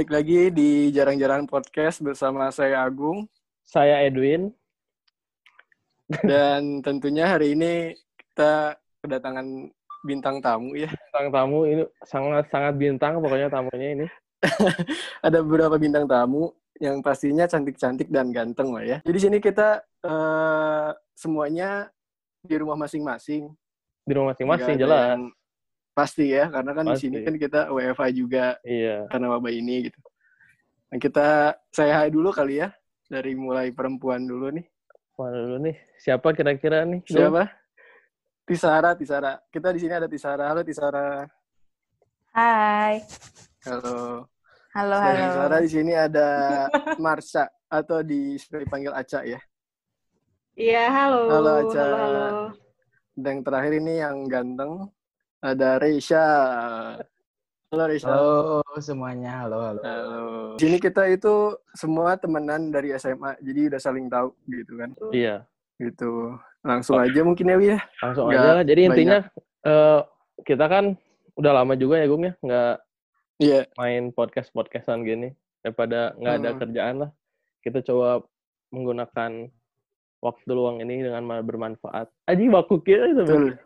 Balik lagi di Jarang-Jarang Podcast bersama saya Agung. Saya Edwin. Dan tentunya hari ini kita kedatangan bintang tamu ya. Bintang tamu ini sangat-sangat bintang pokoknya tamunya ini. Ada beberapa bintang tamu yang pastinya cantik-cantik dan ganteng lah ya. Jadi sini kita uh, semuanya di rumah masing-masing. Di rumah masing-masing jelas. yang Pasti ya, karena kan di Pasti. sini kan kita WFA juga Iya. karena wabah ini gitu. Nah, kita saya hai dulu kali ya dari mulai perempuan dulu nih. Mana dulu nih? Siapa kira-kira nih? Siapa? Tisara, Tisara. Kita di sini ada Tisara. Halo Tisara. Hai. Halo. Halo, Dan halo. Tisara di sini ada Marsha atau di dipanggil Aca ya. Iya, halo. Halo, Aca. Halo, halo. Dan yang terakhir ini yang ganteng ada Reisha. Halo Reisha. Halo semuanya, halo halo. Halo. Di sini kita itu semua temenan dari SMA, jadi udah saling tahu gitu kan. Iya. Gitu. Langsung aja mungkin ya, Wi ya. Langsung Nggak aja lah. Jadi intinya eh, kita kan udah lama juga ya Gung ya nggak Iya. main podcast podcastan gini daripada nggak ada Hmm. kerjaan lah. Kita coba menggunakan waktu luang ini dengan ma- bermanfaat. Aji baku kira itu Betul.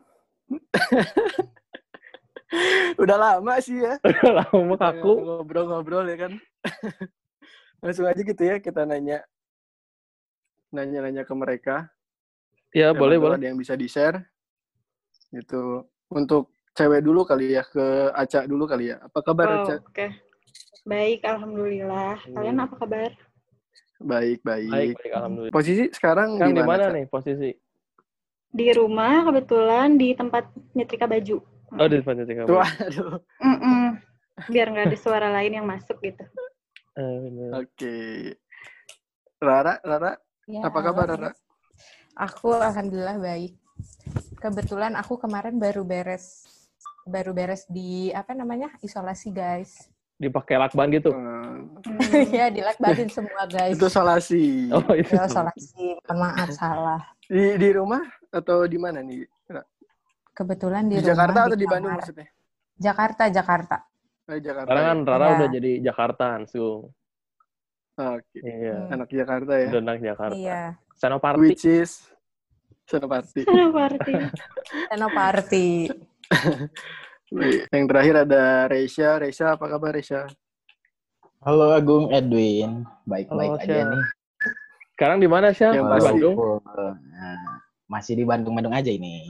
udah lama sih ya. lama kaku. Ngobrol-ngobrol ya kan. Langsung aja gitu ya kita nanya. Nanya-nanya ke mereka. Ya boleh boleh. Ada yang bisa di-share. Gitu. Untuk cewek dulu kali ya, ke Aca dulu kali ya. Apa kabar Wow, Aca? Oke. Baik, alhamdulillah. Kalian Hmm. apa kabar? Baik, baik. Baik baik alhamdulillah. Posisi sekarang Sekarang di di mana nih posisi? Di rumah kebetulan di tempat nyetrika baju. Oh di depan titik Tuh, aduh. Mm-mm. Biar nggak ada suara lain yang masuk gitu. Eh, bener. Oke. Rara, Rara, Ya, apa kabar. Rara? Aku alhamdulillah baik. Kebetulan aku kemarin baru beres baru beres di apa namanya? isolasi, guys. Dipakai lakban gitu. Hmm, ya, dilakbatin semua, guys. itu solasi. Oh itu. Ya, isolasi. Mohon maaf salah. Di di rumah atau di mana nih? Kebetulan Di, di, rumah, Jakarta atau di kamar. Bandung maksudnya? Jakarta, Jakarta. Oh, di Jakarta. Sekarang kan ya? Rara Iya. udah jadi Jakarta, Sung. Oke. Iya. Hmm. Anak Jakarta ya. Udah anak Jakarta. Iya. Senoparty. Which is Senopati. Party. Senoparty. Wih, Yang terakhir ada Reisha. Reisha, apa kabar Reisha? Halo Agung Edwin, baik-baik aja nih. Sekarang di mana sih? Pasti. Bandung. Nah, masih di Bandung-Bandung aja ini.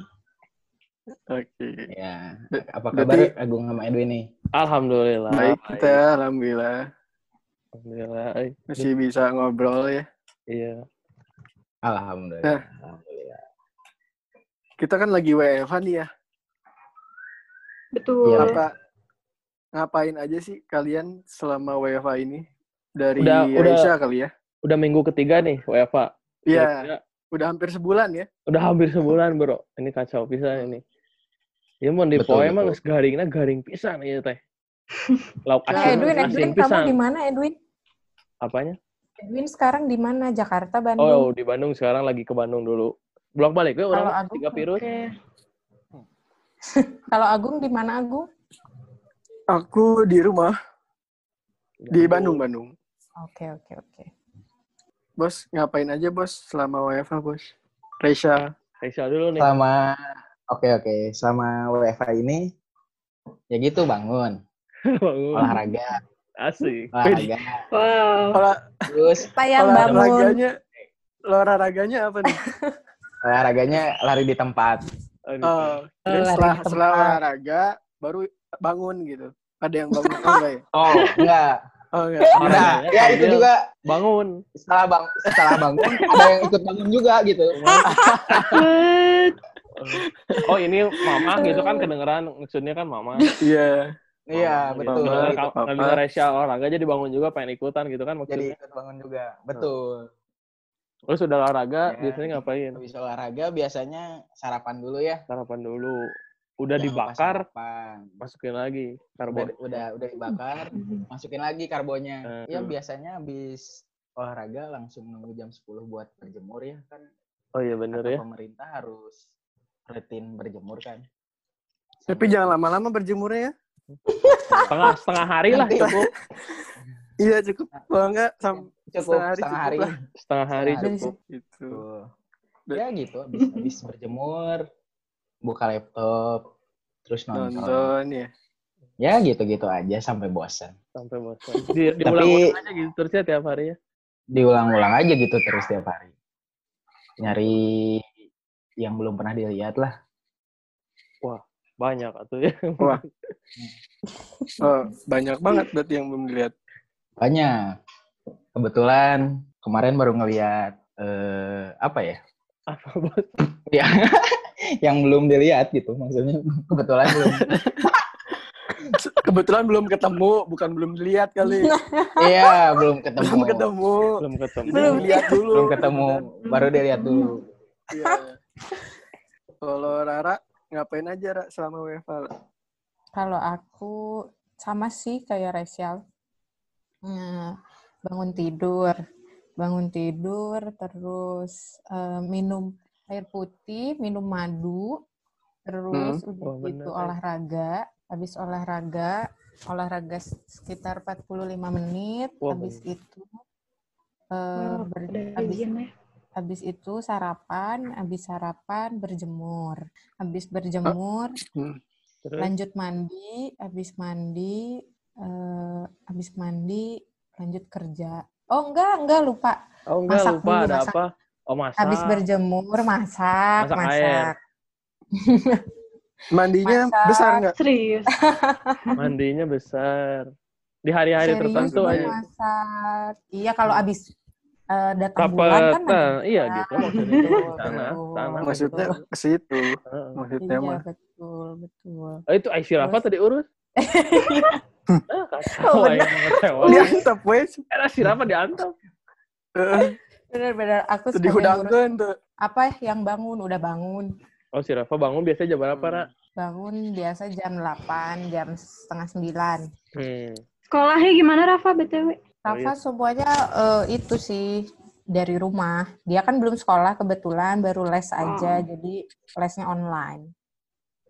Oke. Ya, Ber- apa berarti- kabar Agung sama Edwin nih? Alhamdulillah. Baik kita, alhamdulillah. Alhamdulillah. Eh, Masih bisa ngobrol ya. Iya. Alhamdulillah. Nah. Alhamdulillah. Kita kan lagi WFH nih ya. Betul. Iya. Apa ngapain aja sih kalian selama WFH ini? Dari Udah- udah- Reisha kali ya? Udah minggu ketiga nih, WFA. Iya, Kira-kira udah hampir sebulan ya. Udah hampir sebulan, bro. Ini kacau pisan ini. Ya mau di poe emang geus garingna garing pisan ieu teh. Lauk Eh, asin, Edwin, asin Edwin, kamu di mana, Edwin? Apanya? Edwin sekarang di mana? Jakarta, Oh, Bandung? di Bandung sekarang lagi ke Bandung dulu. Bolak balik ya orang tiga virus. Oke. Kalau Agung di mana, Agung? Aku di rumah di Bandung, Bandung. Oke, oke, oke. Bos, ngapain aja bos selama WFH bos? Reisha. Aisyah dulu nih. Selama Oke oke, selama WFH ini ya gitu bangun, Bangun. olahraga, Asik. olahraga. Wow. Olah, Terus Sayang bangun. olahraganya, olahraganya apa nih? olahraganya lari di tempat. Oh, Lari setelah, setelah olahraga baru bangun gitu. Ada yang bangun oh, enggak ya? Oh, enggak. Oh enggak. Enggak. Olahraganya Ya itu juga bangun. setelah bang setelah bangun ada yang ikut bangun juga gitu. Oh ini mama gitu kan kedengeran maksudnya kan mama. Iya. Iya, Mama, betul. gitu. Gitu, kalau kedengeran Resya olahraga jadi bangun juga pengen ikutan gitu kan Jadi maksudnya. ikut bangun juga. Betul. Terus udah olahraga Ya. biasanya ngapain? Habis olahraga biasanya sarapan dulu ya. Sarapan dulu. Udah Jangan lupa dibakar, masukin lagi Udah, karbon. udah udah dibakar, masukin lagi karbonnya. Eh, Ya hmm. biasanya habis olahraga langsung nunggu jam 10 buat berjemur ya kan. Oh iya bener ya. pemerintah harus rutin berjemur kan. Tapi jangan lama-lama berjemurnya ya. Setengah setengah hari lah Nanti- cukup. Iya cukup banget sampai Cukup Setengah hari setengah cukup hari. lah. Setengah hari cukup. itu. Tuh. Ya gitu, habis, habis berjemur, buka laptop, terus nonton. Nonton ya. Ya gitu-gitu aja sampai bosan. Sampai bosan. Di, diulang-ulang aja gitu terus ya tiap hari ya. Diulang-ulang aja gitu terus tiap hari. Nyari yang belum pernah dilihat lah. Banyak atau ya. Wah. Oh, banyak banget berarti yang belum dilihat. Banyak. Kebetulan kemarin baru ngeliat eh, apa ya? Apa bos? Ya, yang belum dilihat gitu maksudnya. Kebetulan belum. Kebetulan belum ketemu, bukan belum dilihat kali. Iya, belum ketemu. belum ketemu. Belum ketemu. Jadi dilihat dulu. Belum ketemu, baru dilihat dulu. Iya. Kalau Rara ngapain aja Ra, selama WFH? Kalau aku sama sih kayak Rachel. Nah, bangun tidur, bangun tidur, terus eh, minum air putih, minum madu, terus udah Oh, gitu bener, ya. olahraga, habis olahraga, olahraga sekitar 45 menit, Wah, habis bener. itu eh, Oh, ber- habis ya. habis itu sarapan, habis sarapan berjemur, habis berjemur Terus lanjut mandi, habis mandi, eh, habis mandi, lanjut kerja. Oh enggak, enggak lupa. oh enggak masak lupa dulu, ada masak. apa? Oh masak. Habis berjemur, masak, Masak masak. air. Mandinya Masak. besar nggak? Serius. Mandinya besar. Di hari-hari tertentu aja. masak. Iya, kalau habis eh, datang bulan Kapan? kan Nah, iya gitu maksudnya itu betul. sana. Maksudnya Betul. ke situ. Maksudnya Iya, mah. betul, betul. Oh, itu Aisyah Rafa tadi urus? ah, kacau Oh, kecewa. Diantep wes. Era si Rafa diantep. Benar-benar aku ngurus hudangkeun tuh. apa yang bangun, udah bangun. Oh, si Rafa bangun biasanya jam berapa, Ra? Bangun biasa jam 8, jam setengah 9. Hmm. Sekolahnya gimana Rafa BTW? Rafa semuanya eh, itu sih dari rumah. Dia kan belum sekolah kebetulan, baru les aja, jadi lesnya online.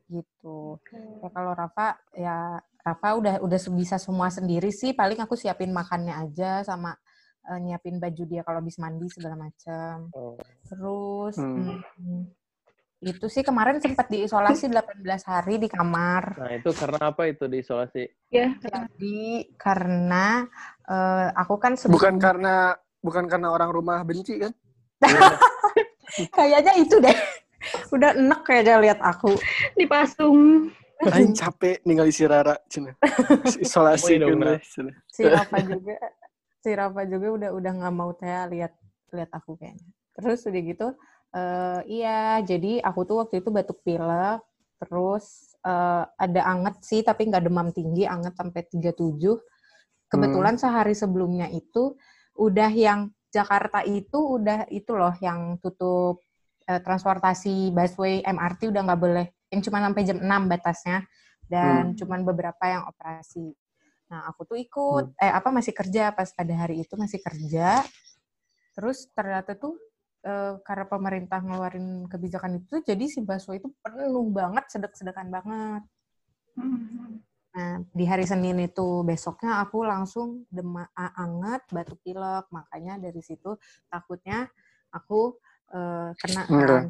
Gitu. Ya, kalau Rafa ya Rafa udah udah bisa semua sendiri sih. Paling aku siapin makannya aja sama eh, nyiapin baju dia kalau habis mandi segala macam. Oh. Terus Hmm. mm, itu sih kemarin sempat diisolasi 18 hari di kamar. Nah, itu karena apa itu diisolasi? Ya, Jadi karena eh, aku kan sebelum Bukan karena bukan karena orang rumah benci kan? kayaknya itu deh. Udah enek kayaknya lihat aku. dipasung. Aing capek ninggalin si Rara cina. Isolasi Oh, kan cina. Si Rafa juga si Rafa juga udah udah nggak mau teh lihat lihat aku kayaknya. Terus udah gitu eh iya, jadi aku tuh waktu itu batuk pilek, terus eh, ada anget sih tapi nggak demam tinggi, anget sampai 37. Kebetulan sehari sebelumnya itu udah yang Jakarta itu udah itu loh yang tutup eh, transportasi busway MRT udah nggak boleh yang cuma sampai jam 6 batasnya dan cuman beberapa yang operasi. Nah, aku tuh ikut eh apa masih kerja pas pada hari itu masih kerja. Terus ternyata tuh eh, karena pemerintah ngeluarin kebijakan itu jadi si busway itu penuh banget, sedek-sedekan banget. Nah, di hari Senin itu besoknya aku langsung demam anget, batuk pilek. Makanya dari situ takutnya aku eh, kena kan.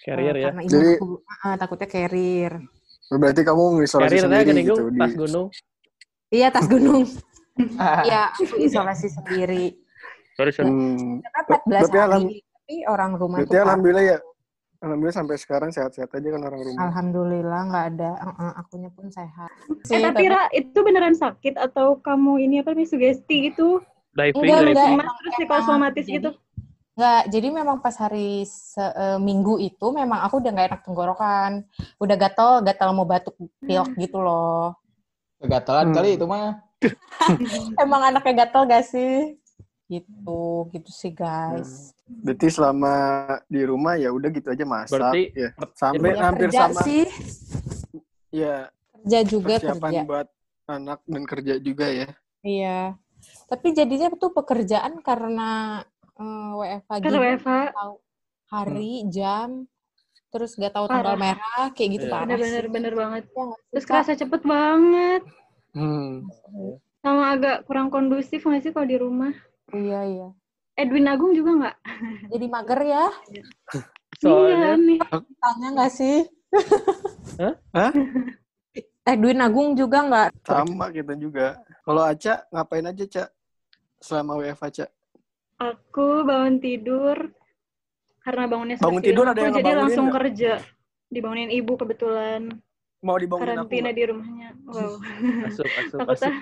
Carrier Eh, ya. Karena Jadi- aku ah, takutnya carrier. Berarti kamu ngisolasi sendiri gini gitu gung, di gunung. Iya, tas gunung. Ah, Iya, aku isolasi sendiri. Sorry, sorry. Hmm, Karena 14 Berarti alam- hari, tapi orang rumah berarti tuh alhamdulillah ya. Alhamdulillah sampai sekarang sehat-sehat aja kan orang rumah. Alhamdulillah nggak ada, uh-uh, akunya pun sehat. Eh, tapi Ra, itu beneran sakit atau kamu ini apa namanya sugesti gitu? Diving, Enggak, diving. enggak. Terus psikosomatis jadi- gitu? Nggak, jadi memang pas hari se- eh, minggu itu memang aku udah nggak enak tenggorokan, udah gatel, gatel mau batuk pilek gitu loh. Kegatalan Hmm. kali itu mah. Emang anaknya gatel gak sih? Gitu, gitu sih guys. Berarti selama di rumah ya udah gitu aja masak Berarti ya. Sampai Ya, hampir kerja sama sih, ya kerja juga persiapan kerja. buat anak dan kerja juga ya. Iya. Tapi jadinya tuh pekerjaan karena eh, WFH Karena WFH. tahu hari, jam, terus gak tahu tanggal Parah. merah, kayak gitu Iya. parah Bener-bener sih. bener banget. Iya Terus kerasa cepet banget. Hmm. Sama agak kurang kondusif nggak sih kalau di rumah? Iya, iya. Edwin Agung juga nggak? Jadi mager ya? Soalnya Iya nih. Tanya nggak sih? Hah? Hah? Edwin Agung juga nggak? Sama kita juga. Kalau Aca ngapain aja, Ca? Selama WFH, Ca? Aku bangun tidur karena bangunnya Bangun tidur ada yang jadi langsung nggak? kerja. Dibangunin ibu kebetulan. Mau dibangunin aku Karantina nggak? di rumahnya. Wow. asup asup Takut asup.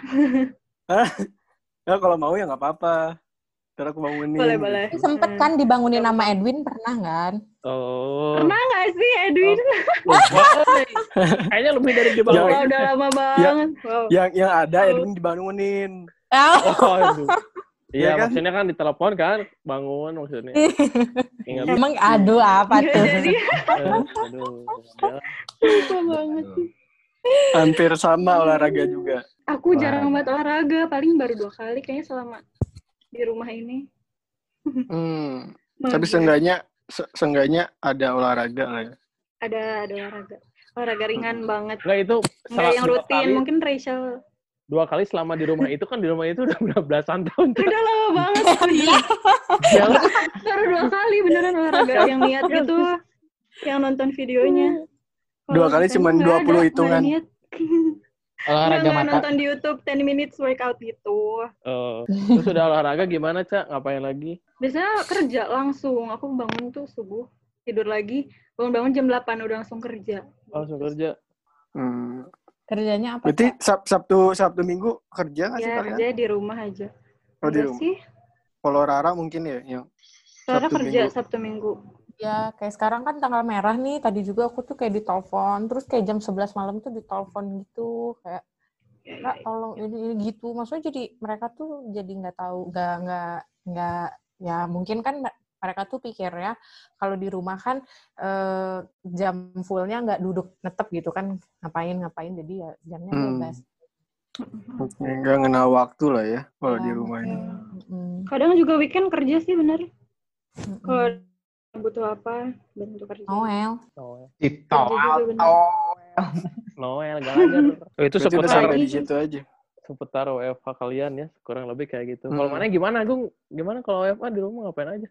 ah. Ya, kalau mau ya nggak apa-apa. Ntar aku bangunin. Boleh, boleh. Sempet kan dibangunin nama Edwin pernah kan? Oh. Pernah nggak sih Edwin? Oi. Kayaknya lebih dari di bawah. Wah, udah lama banget. Wow. Yang yang ada Oh. Edwin dibangunin. Oh, aduh. Iya, Iya kan? maksudnya kan ditelepon kan, bangun maksudnya. Ingat. Emang aduh apa Nggak tuh? Aduh. ya. Lupa banget. Hampir sama olahraga juga. Aku jarang Olahraga. banget olahraga. Paling baru dua kali kayaknya selama di rumah ini. Hmm. Tapi Mager. seenggaknya se- seenggaknya ada olahraga lah ya. ada ada olahraga. Olahraga ringan banget. Enggak itu Nggak yang rutin. kali, Mungkin Rachel. Dua kali selama di rumah itu kan di rumah itu udah udah belasan tahun. Udah lama banget. Iya. Baru dua kali beneran olahraga yang niat gitu. Yang nonton videonya. Dua Kalau kali nggak 20 ada, nggak ada hitungan. Olahraga mata. nonton di YouTube 10 minutes workout gitu. Oh. Terus udah olahraga gimana, Cak? Ngapain lagi? Biasanya kerja langsung. Aku bangun tuh subuh, tidur lagi. Bangun-bangun jam 8 udah langsung kerja. Langsung kerja. Hmm. Kerjanya apa? Berarti? Sab- Sabtu Sabtu Minggu kerja nggak sih Ya, kalian? kerja di rumah aja. Oh, di Enggak rumah. sih. Kalau Rara mungkin ya yang Karena Sabtu kerja Minggu. Sabtu Minggu. Ya, kayak sekarang kan tanggal merah nih. Tadi juga aku tuh kayak ditelepon. Terus kayak jam 11 malam tuh ditelepon gitu. Kayak, Kak, tolong ini, ini gitu. Maksudnya jadi mereka tuh jadi nggak tahu, nggak nggak nggak ya mungkin kan mereka tuh pikir ya kalau di rumah kan eh, jam fullnya nggak duduk netep gitu kan ngapain ngapain jadi ya jamnya Hmm. bebas. Ya, nggak ngena waktu lah ya kalau Ya, di rumah ini. Kadang juga weekend kerja sih bener. mm, Kalau butuh apa, bantu kerja. Noel. Noel. Noel, Galajar. Oh, itu seputar di situ aja. seputar WFH kalian ya, kurang lebih kayak gitu. Kalau Hmm. mana gimana, Gung? Gimana kalau WFH di rumah ngapain aja?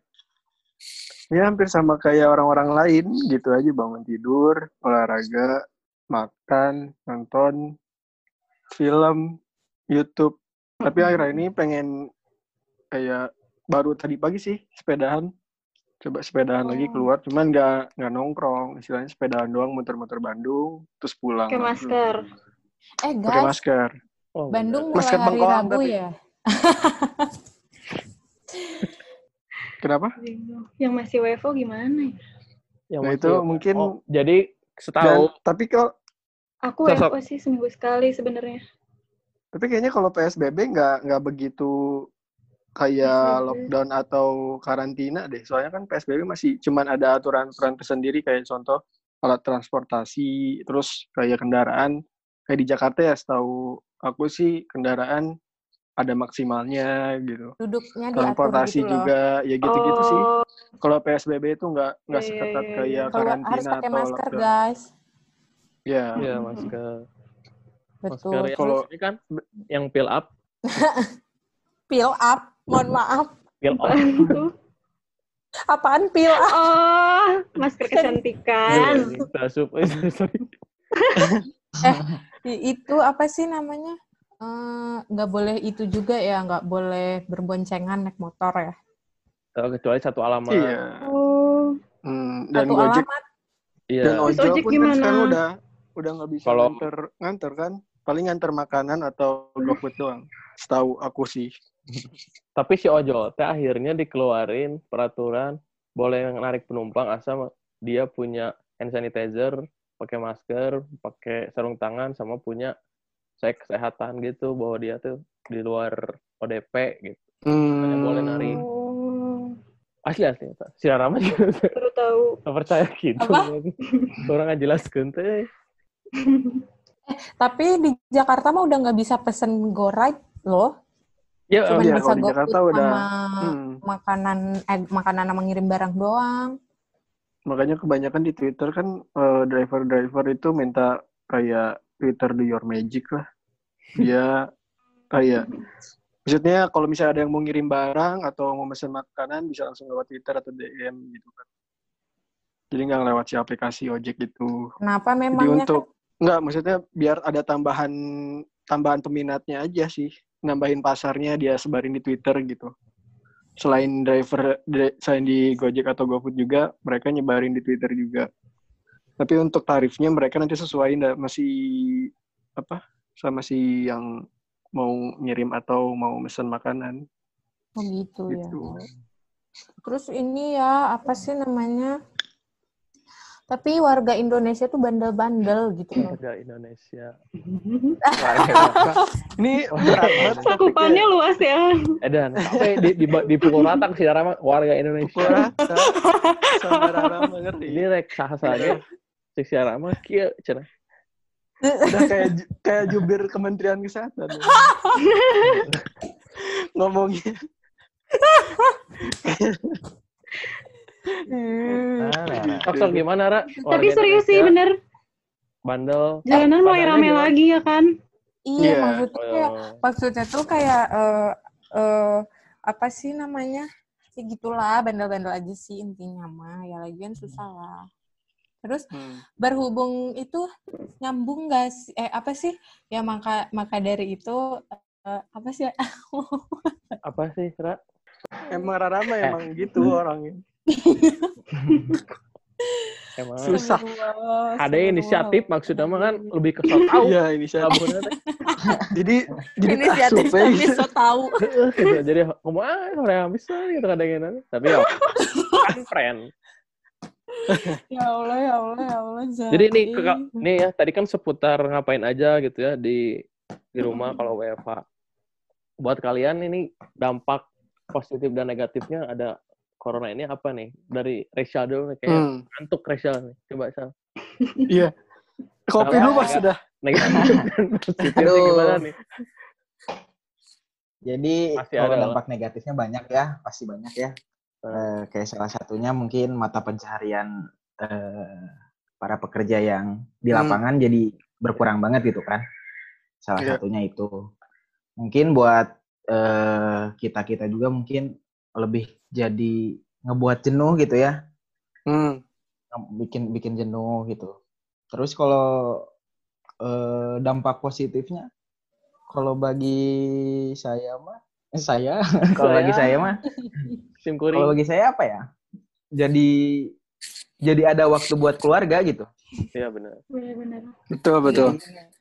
Ya hampir sama kayak orang-orang lain gitu aja bangun tidur, olahraga, makan, nonton film, YouTube. Tapi akhir ini pengen kayak baru tadi pagi sih sepedahan. Coba sepedahan lagi Oh. keluar, cuman nggak nggak nongkrong, istilahnya sepedahan doang muter-muter Bandung, terus pulang. Pakai masker. Eh Pakai guys, masker. Oh, Bandung mulai Masker hari Rabu tapi. ya. Kenapa? Yang masih WFO gimana ya? Yang Nah, itu mungkin- Oh, jadi Dan, setahu tapi kalau Aku Sosok- WFO sih seminggu sekali sebenarnya. Tapi kayaknya kalau PSBB nggak nggak begitu kayak PSBB. lockdown atau karantina deh. Soalnya kan PSBB masih cuman ada aturan-aturan tersendiri kayak contoh alat transportasi, terus kayak kendaraan. Kayak di Jakarta ya setahu aku sih kendaraan ada maksimalnya gitu. Duduknya diatur Transportasi gitu loh. juga ya gitu-gitu sih. Oh, Kalau PSBB itu nggak nggak Iya, iya, seketat iya, kayak iya. Kalau harus karantina pakai atau masker lockdown. guys. Ya. ya masker. Masker Betul. yang Kalau- ini kan yang peel up, Peel up, mohon maaf. peel off. apaan peel up? Oh, masker kecantikan. Tasup. Sorry. I- Itu apa sih namanya? Eh, Nggak boleh itu juga ya, nggak boleh berboncengan naik motor ya. Oh, kecuali satu alamat. Iya. Oh, Hmm, dan Satu Gojek alamat. Iya. Dan Terus ojol ojek pun kan gimana? sekarang udah udah nggak bisa Kalau- nganter nganter kan, paling nganter makanan atau GoFood doang. Setahu aku sih. Tapi si ojol teh akhirnya dikeluarin peraturan boleh narik penumpang asal dia punya hand sanitizer, pakai masker, pakai sarung tangan sama punya cek kesehatan gitu bahwa dia tuh di luar ODP gitu. Hmm. boleh nari. oh, Asli asli. Si Rama juga baru tahu. nggak percaya gitu. Apa? Orang nggak jelas teh. Tapi di Jakarta mah udah nggak bisa pesen GoRide loh. Ya, Cuma iya, bisa GoFood Jakarta udah, sama Hmm. makanan eh, makanan sama ngirim barang doang. Makanya kebanyakan di Twitter kan eh, driver-driver itu minta kayak Twitter do your magic lah. Dia Oh iya. Maksudnya kalau misalnya ada yang mau ngirim barang atau mau pesan makanan bisa langsung lewat Twitter atau DM gitu kan. Jadi nggak lewat si aplikasi ojek gitu. Kenapa Jadi memangnya? untuk nggak maksudnya biar ada tambahan tambahan peminatnya aja sih. Nambahin pasarnya dia sebarin di Twitter gitu. Selain driver dri- selain di Gojek atau GoFood juga mereka nyebarin di Twitter juga. Tapi untuk tarifnya mereka nanti sesuaiin masih apa sama si yang mau ngirim atau mau mesen makanan Oh gitu, ya. gitu. Terus ini ya, apa sih namanya? Tapi warga Indonesia tuh bandel-bandel gitu loh. Warga Indonesia. Ini Cakupannya luas ya. Edan, sampai di, di, di pukul rata ke si Rama, warga Indonesia. Pukul rata. Sama Rara mengerti. Ini rek sah saja. Si Rama kia cenah. Udah kayak kayak jubir Kementerian Kesehatan. ya. Ngomongnya. Sok sok gimana Ra? Tapi serius sih bener. Bandel. Jalanan mulai rame gimana? lagi ya kan. Iya, Iya. maksudnya kayak Oh, maksudnya tuh kayak eh eh, apa sih namanya? Ya gitulah, bandel-bandel aja sih intinya mah. Ya lagian susah lah. Terus Hmm. berhubung itu nyambung gak sih? Eh apa sih? Ya maka maka dari itu eh, apa sih? apa sih, Ra? Emang Rara mah emang gitu orangnya. Emang Susah. Astagfirullah, ada inisiatif maksudnya mah kan lebih ke sok tahu. Iya ini saya. Sabunnya teh. Jadi jadi Inisiatif ya. tapi so tahu. Heeh, gitu. Jadi ngomong ah orang bisa gitu kadang-kadang. Tapi ya kan friend. Ya Allah, ya Allah, ya Allah. Jadi nih ke- nih ya tadi kan seputar ngapain aja gitu ya di di rumah kalau WFH. Buat kalian ini dampak positif dan negatifnya ada corona ini apa nih? Dari Resha dulu nih kayak Hmm, ngantuk Resha nih. Coba Sal. Iya. Kopi dulu mas sudah. Negatif dan gimana nih? Jadi Pasti kalau ada lah. dampak negatifnya banyak ya, pasti banyak ya. Eh, kayak salah satunya mungkin mata pencaharian eh, para pekerja yang di Hmm. lapangan jadi berkurang banget gitu kan. Salah Iya. satunya itu. Mungkin buat kita kita juga mungkin lebih jadi ngebuat jenuh gitu ya, Hmm. bikin bikin jenuh gitu. Terus kalau eh, dampak positifnya, kalau bagi saya mah, eh, saya kalau bagi Saya. mah Sim kuring. Kalau bagi saya apa ya? Jadi jadi ada waktu buat keluarga gitu. Iya benar. Betul betul. Jadi,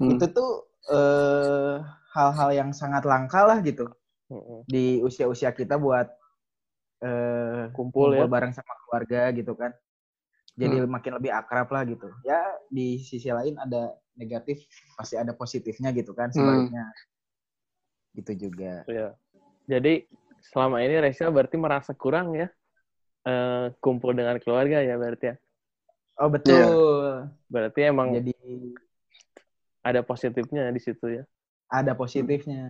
Hmm. Itu tuh eh, hal-hal yang sangat langka lah gitu Heeh. di usia-usia kita buat eh, Kumpul ya. ngumpul bareng sama keluarga gitu kan. Jadi makin lebih akrab lah gitu. Ya di sisi lain ada negatif, pasti ada positifnya gitu kan sebaliknya. Gitu juga. Iya. Jadi selama ini Resha berarti merasa kurang ya eh, kumpul dengan keluarga ya berarti ya. Oh betul. Berarti emang Jadi ada positifnya di situ ya. ada positifnya.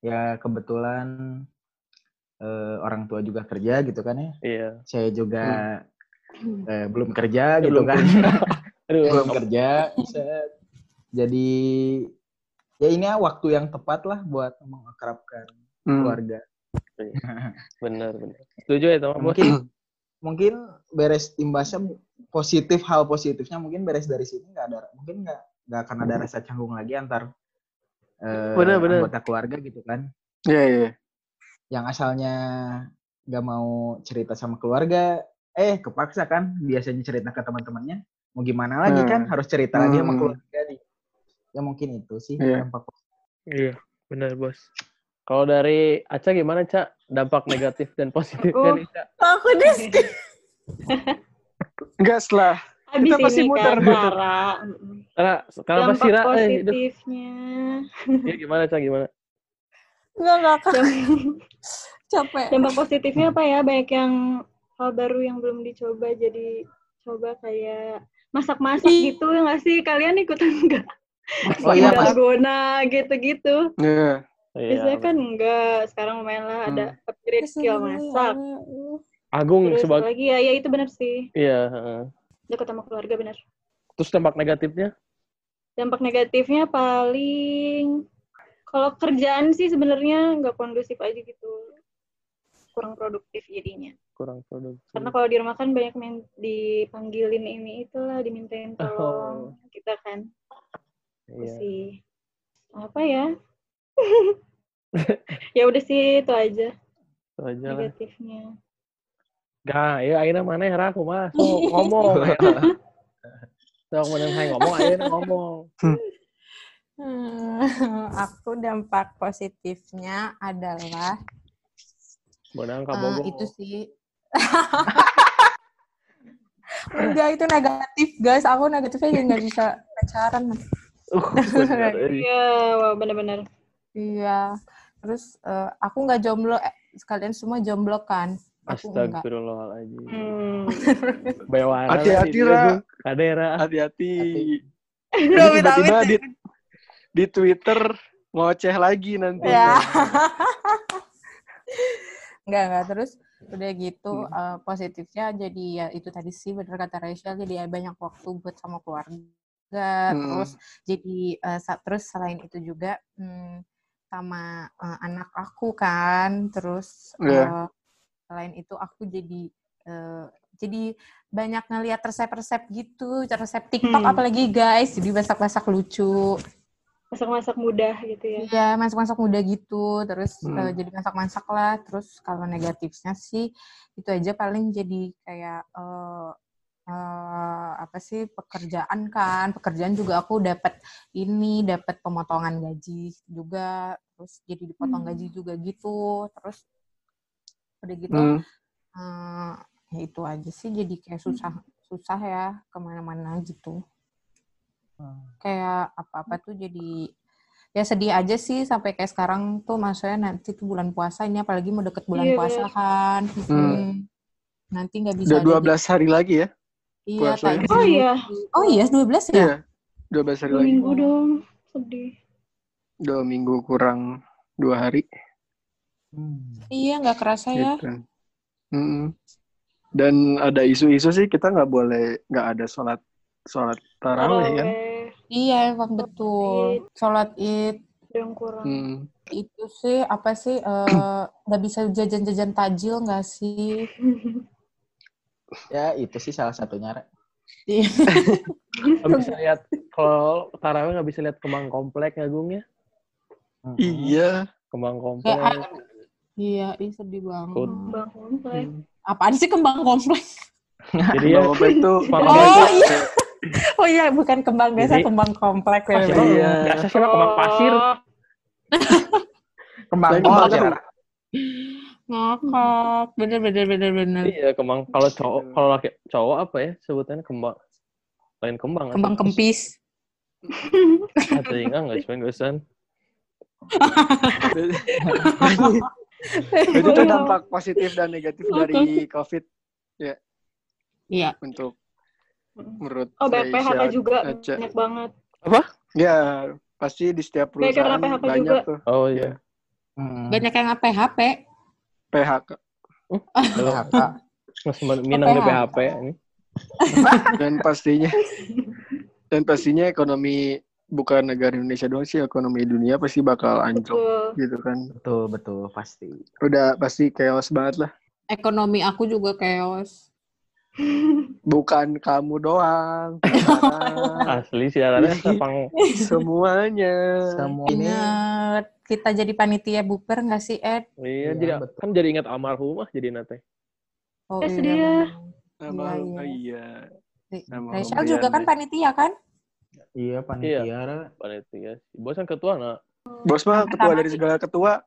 Ya kebetulan eh, orang tua juga kerja gitu kan ya. Iya. Saya juga eh, belum kerja gitu Belum kan. Aduh, belum kerja. Jadi ya ini ya waktu yang tepat lah buat mengakrabkan Hmm. keluarga. bener bener. Setuju ya teman? Mungkin mungkin beres imbasnya positif hal positifnya mungkin beres dari sini nggak ada mungkin nggak nggak akan ada rasa canggung lagi antar eh, Bener, bener. anggota keluarga gitu kan. Iya iya. yang asalnya nggak mau cerita sama keluarga, eh kepaksa kan biasanya cerita ke teman-temannya. Mau gimana lagi Hmm. kan harus cerita lagi sama Hmm. keluarga nih. Ya mungkin itu sih Iya. dampak Iya, bener bos. Kalau dari Aca gimana Cak? Dampak negatif dan positifnya Aku- nih Cak? Aku di Enggak setelah. Habis Kita pasti muter, kan, muter. Ra. Karena kenapa Dampak sih Ra? Eh, itu. positifnya. Iya, gimana Cak? Gimana? Enggak, enggak. Capek. Dampak positifnya apa ya? Banyak yang hal baru yang belum dicoba jadi coba kayak masak-masak gitu ya nggak sih? Kalian ikutan nggak? Oh iya, Mas. Dalgona gitu-gitu. Iya. Biasanya Iya. kan enggak. Sekarang lumayan lah ada upgrade skill masak. Agung Terus sebagai lagi ya, ya itu benar sih. iya. heeh. Dekat sama keluarga benar. Terus dampak negatifnya? Dampak negatifnya paling Kalau kerjaan sih sebenarnya nggak kondusif aja gitu. Kurang produktif jadinya. kurang produktif. Karena kalau di rumah kan banyak main dipanggilin ini itulah, dimintain tolong kita kan. Itu Iya. sih. Apa ya? ya udah sih itu aja Itu aja negatifnya. Gak, ya akhirnya mana ya aku mah. So, ngomong. ya. So, kemudian saya ngomong, akhirnya ngomong. Hmm, aku dampak positifnya adalah Benar eh, kamu itu sih. Enggak, itu negatif, guys. Aku negatifnya jadi nggak bisa pacaran. Uh. Iya, wah benar-benar. Iya. Terus eh, aku nggak jomblo. Eh, sekalian semua jomblo kan? Astagfirullahaladzim. Hmm. Bewara Hati-hati, Ra. Kadera. Hati-hati. Tiba-tiba di, di Twitter ngoceh lagi nanti. Ya. Enggak, enggak. Terus udah gitu Hmm. eh, positifnya jadi ya itu tadi sih bener kata Rachel jadi ya banyak waktu buat sama keluarga Hmm. terus jadi eh, sa- terus selain itu juga hmm, sama eh, anak aku kan terus Iya. eh, selain itu aku jadi eh, jadi banyak ngeliat resep-resep gitu resep TikTok Hmm. apalagi guys jadi masak-masak lucu Masak-masak mudah gitu ya. Iya, masak-masak muda gitu. Terus Hmm. eh, jadi masak-masak lah. Terus kalau negatifnya sih itu aja paling jadi kayak eh eh, apa sih pekerjaan kan. Pekerjaan juga aku dapat ini, dapat pemotongan gaji juga. Terus jadi dipotong Hmm. gaji juga gitu. Terus udah gitu Hmm. eh, ya itu aja sih jadi kayak susah susah ya ke mana-mana gitu kayak apa-apa tuh jadi ya sedih aja sih sampai kayak sekarang tuh maksudnya nanti tuh bulan puasa ini apalagi mau deket bulan Iya, puasa bener. kan Hmm. nanti nggak bisa Udah ada 12 hari lagi ya? Iya. Oh iya, oh iya 12 ya Iya. 12 hari dua lagi. minggu dong. Sedih. Dua minggu kurang dua hari. iya nggak kerasa ya Gitu. Mm-mm. Dan ada isu-isu sih kita nggak boleh nggak ada sholat sholat tarawih kan? Taraweh, iya emang betul sholat id yang kurang. Hmm. itu sih apa sih eh, nggak bisa jajan-jajan tajil nggak sih Ya itu sih salah satunya. Ra. Iya. Bisa lihat, kalau tarawih nggak bisa lihat kembang komplek ya, Gung ya? Iya. Kembang komplek. Kayak iya ih sedih banget Kut. Bang komplek. apaan sih kembang komplek Jadi ya, Kembang komplek tuh Suara Oh, biasa- iya. Oh iya, bukan kembang desa, Jadi- kembang komplek. ya. Iya. biasa sih kembang pasir. Oh, Kembang Lain kol kembang sih, kol. Ra. Ngakak. Bener, bener, bener, bener. Iya, kembang. Kalau cowok, kalau laki cowok apa ya sebutannya kembang? Lain kembang. Kembang kempis. Atau enggak nggak cuma gusan. Jadi itu dampak positif dan negatif dari COVID Iya. untuk menurut Oh, banyak PHK juga. Aca. Banyak banget. Ya, pasti di setiap Banyak perusahaan banyak juga. tuh Oh iya. Hmm. Banyak yang PHP. PHK. PHK. Mas Minang di PHP. Ini. Dan pastinya dan pastinya ekonomi bukan negara Indonesia doang sih, ekonomi dunia pasti bakal anjlok gitu kan. Betul, betul, pasti. Udah pasti chaos banget lah. Ekonomi aku juga chaos. Bukan kamu doang. Asli siarannya sepang Semuanya. Semua ini Ingat, kita jadi panitia buper nggak sih, Ed? Iya, Iya, jadi betul. kan jadi ingat almarhumah jadi nate. Oh, Eh, sedih ya. Sama, Iya, iya. iya. Sama Rachel juga kan ya. panitia kan? iya panitia. Ra. Panitia. Bos kan ketua nak. Bos mah ketua dari segala ketua.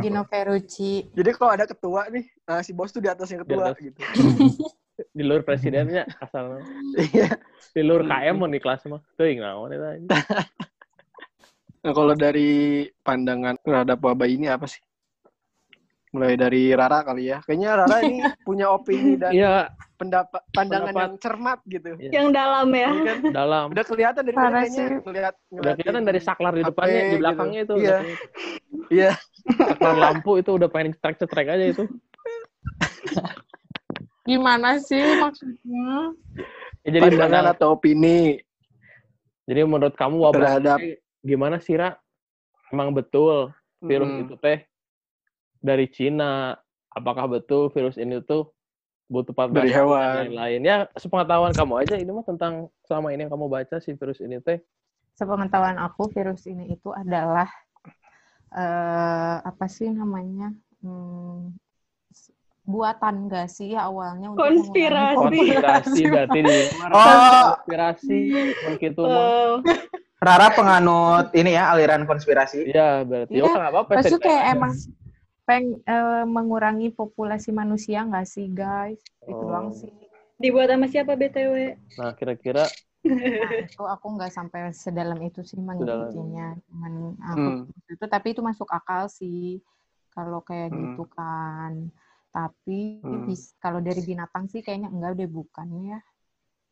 Gino Ferrucci. Jadi kalau ada ketua nih, nah si bos tuh di atasnya ketua atas. gitu. di luar presidennya asal Iya. di luar KM mau di kelas mah. Tuh naon eta anjing. Nah, kalau dari pandangan terhadap wabah ini apa sih? Mulai dari Rara kali ya. Kayaknya Rara ini punya opini dan Iya, pendapat pandangan Pendapat. yang cermat gitu. Iya. Yang dalam ya. Ini kan dalam. udah kelihatan dari kayaknya sih. ngeliat, Udah kelihatan dari saklar di HP depannya, di gitu. belakangnya itu. Iya. Iya. Saklar lampu itu udah pengen cetrek-cetrek aja itu. Gimana sih maksudnya? Ya, jadi pandangan atau opini jadi menurut kamu wabah terhadap ini gimana sih, Ra? emang betul virus Mm. itu teh dari Cina. Apakah betul virus ini tuh butuh 14 Dari hewan. dan lain-lain? Ya, sepengetahuan kamu aja ini mah tentang selama ini yang kamu baca si virus ini teh. Sepengetahuan aku virus ini itu adalah eh apa sih namanya? Hmm, buatan gak sih ya awalnya untuk Konspirasi. Konspirasi berarti di Oh. konspirasi begitu. Wow. Rara penganut ini ya aliran konspirasi. Iya, berarti Iya, oh nggak apa-apa. Pas itu cerita. kayak emang peng eh, mengurangi populasi manusia nggak sih guys? Itu Oh. doang sih. Dibuat sama siapa BTW? Nah, kira-kira Nah, itu aku nggak sampai sedalam itu sih mengujinya. Cuman aku Hmm. itu tapi itu masuk akal sih kalau kayak Hmm. gitu kan. Tapi Hmm. bis- kalau dari binatang sih kayaknya enggak deh bukan ya.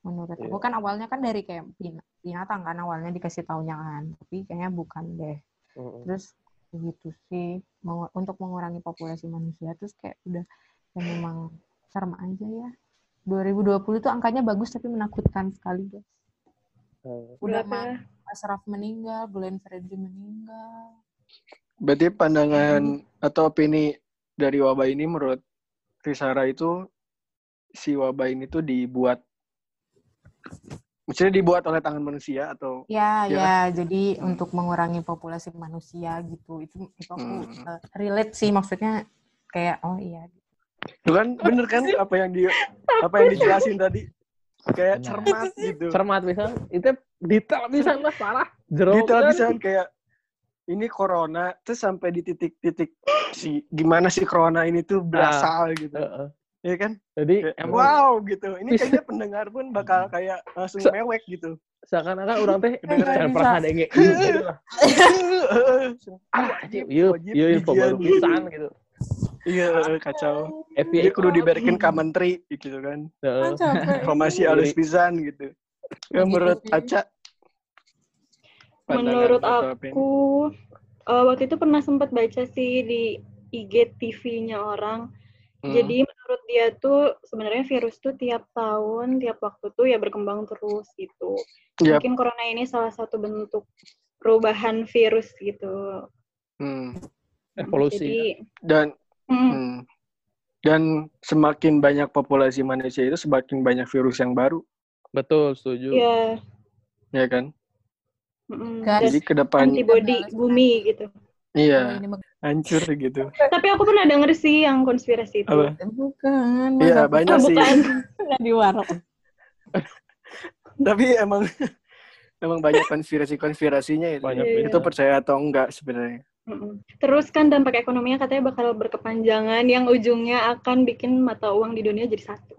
Menurut aku Iya. kan awalnya kan dari kayak bin- binatang kan awalnya dikasih taunya kan. Tapi kayaknya bukan deh. mm, Terus gitu sih mengu- untuk mengurangi populasi manusia terus kayak udah ya memang serem aja ya. 2020 tuh angkanya bagus tapi menakutkan sekali guys. eh, Udah Berapa? Ma- Ashraf meninggal, Glenn Fredly meninggal. Berarti pandangan atau opini dari wabah ini menurut Risara itu si wabah ini tuh dibuat maksudnya dibuat oleh tangan manusia atau Ya, Iya ya, jadi untuk mengurangi populasi manusia gitu. Itu itu aku Hmm. eh, relate sih maksudnya kayak oh iya. itu kan bener kan apa yang di apa yang dijelasin tadi kayak cermat gitu cermat bisa itu detail bisa lah parah detail kan. bisa kayak ini corona terus sampai di titik-titik si gimana sih corona ini tuh berasal gitu Heeh. ya kan jadi Kayak, wow gitu ini kayaknya pendengar pun bakal kayak langsung Se- mewek gitu seakan-akan orang teh jangan bisa. pernah denge ah Wajib, iya wajib iya info dijian baru gitu. pisan gitu iya kacau FBI dia kudu diberikan ke menteri gitu kan Heeh. capek. informasi halus pisan gitu ya, menurut. Aca pandangan Menurut aku eh, waktu itu pernah sempat baca sih di IG TV-nya orang. Hmm. Jadi menurut dia tuh sebenarnya virus tuh tiap tahun, tiap waktu tuh ya berkembang terus gitu. Yap. Mungkin corona ini salah satu bentuk perubahan virus gitu. Hmm. evolusi Jadi dan hmm, hmm. dan semakin banyak populasi manusia itu semakin banyak virus yang baru betul setuju ya ya kan mm, dan jadi ke depan antibody bumi gitu. iya hancur gitu Tapi aku pernah denger sih yang konspirasi itu. apa bukan. iya banyak Oh, sih bukan. di warung. tapi emang emang banyak konspirasi konspirasinya itu Banyak, Iya. itu percaya atau enggak sebenarnya. Terus kan dampak ekonominya katanya bakal berkepanjangan yang ujungnya akan bikin mata uang di dunia jadi satu.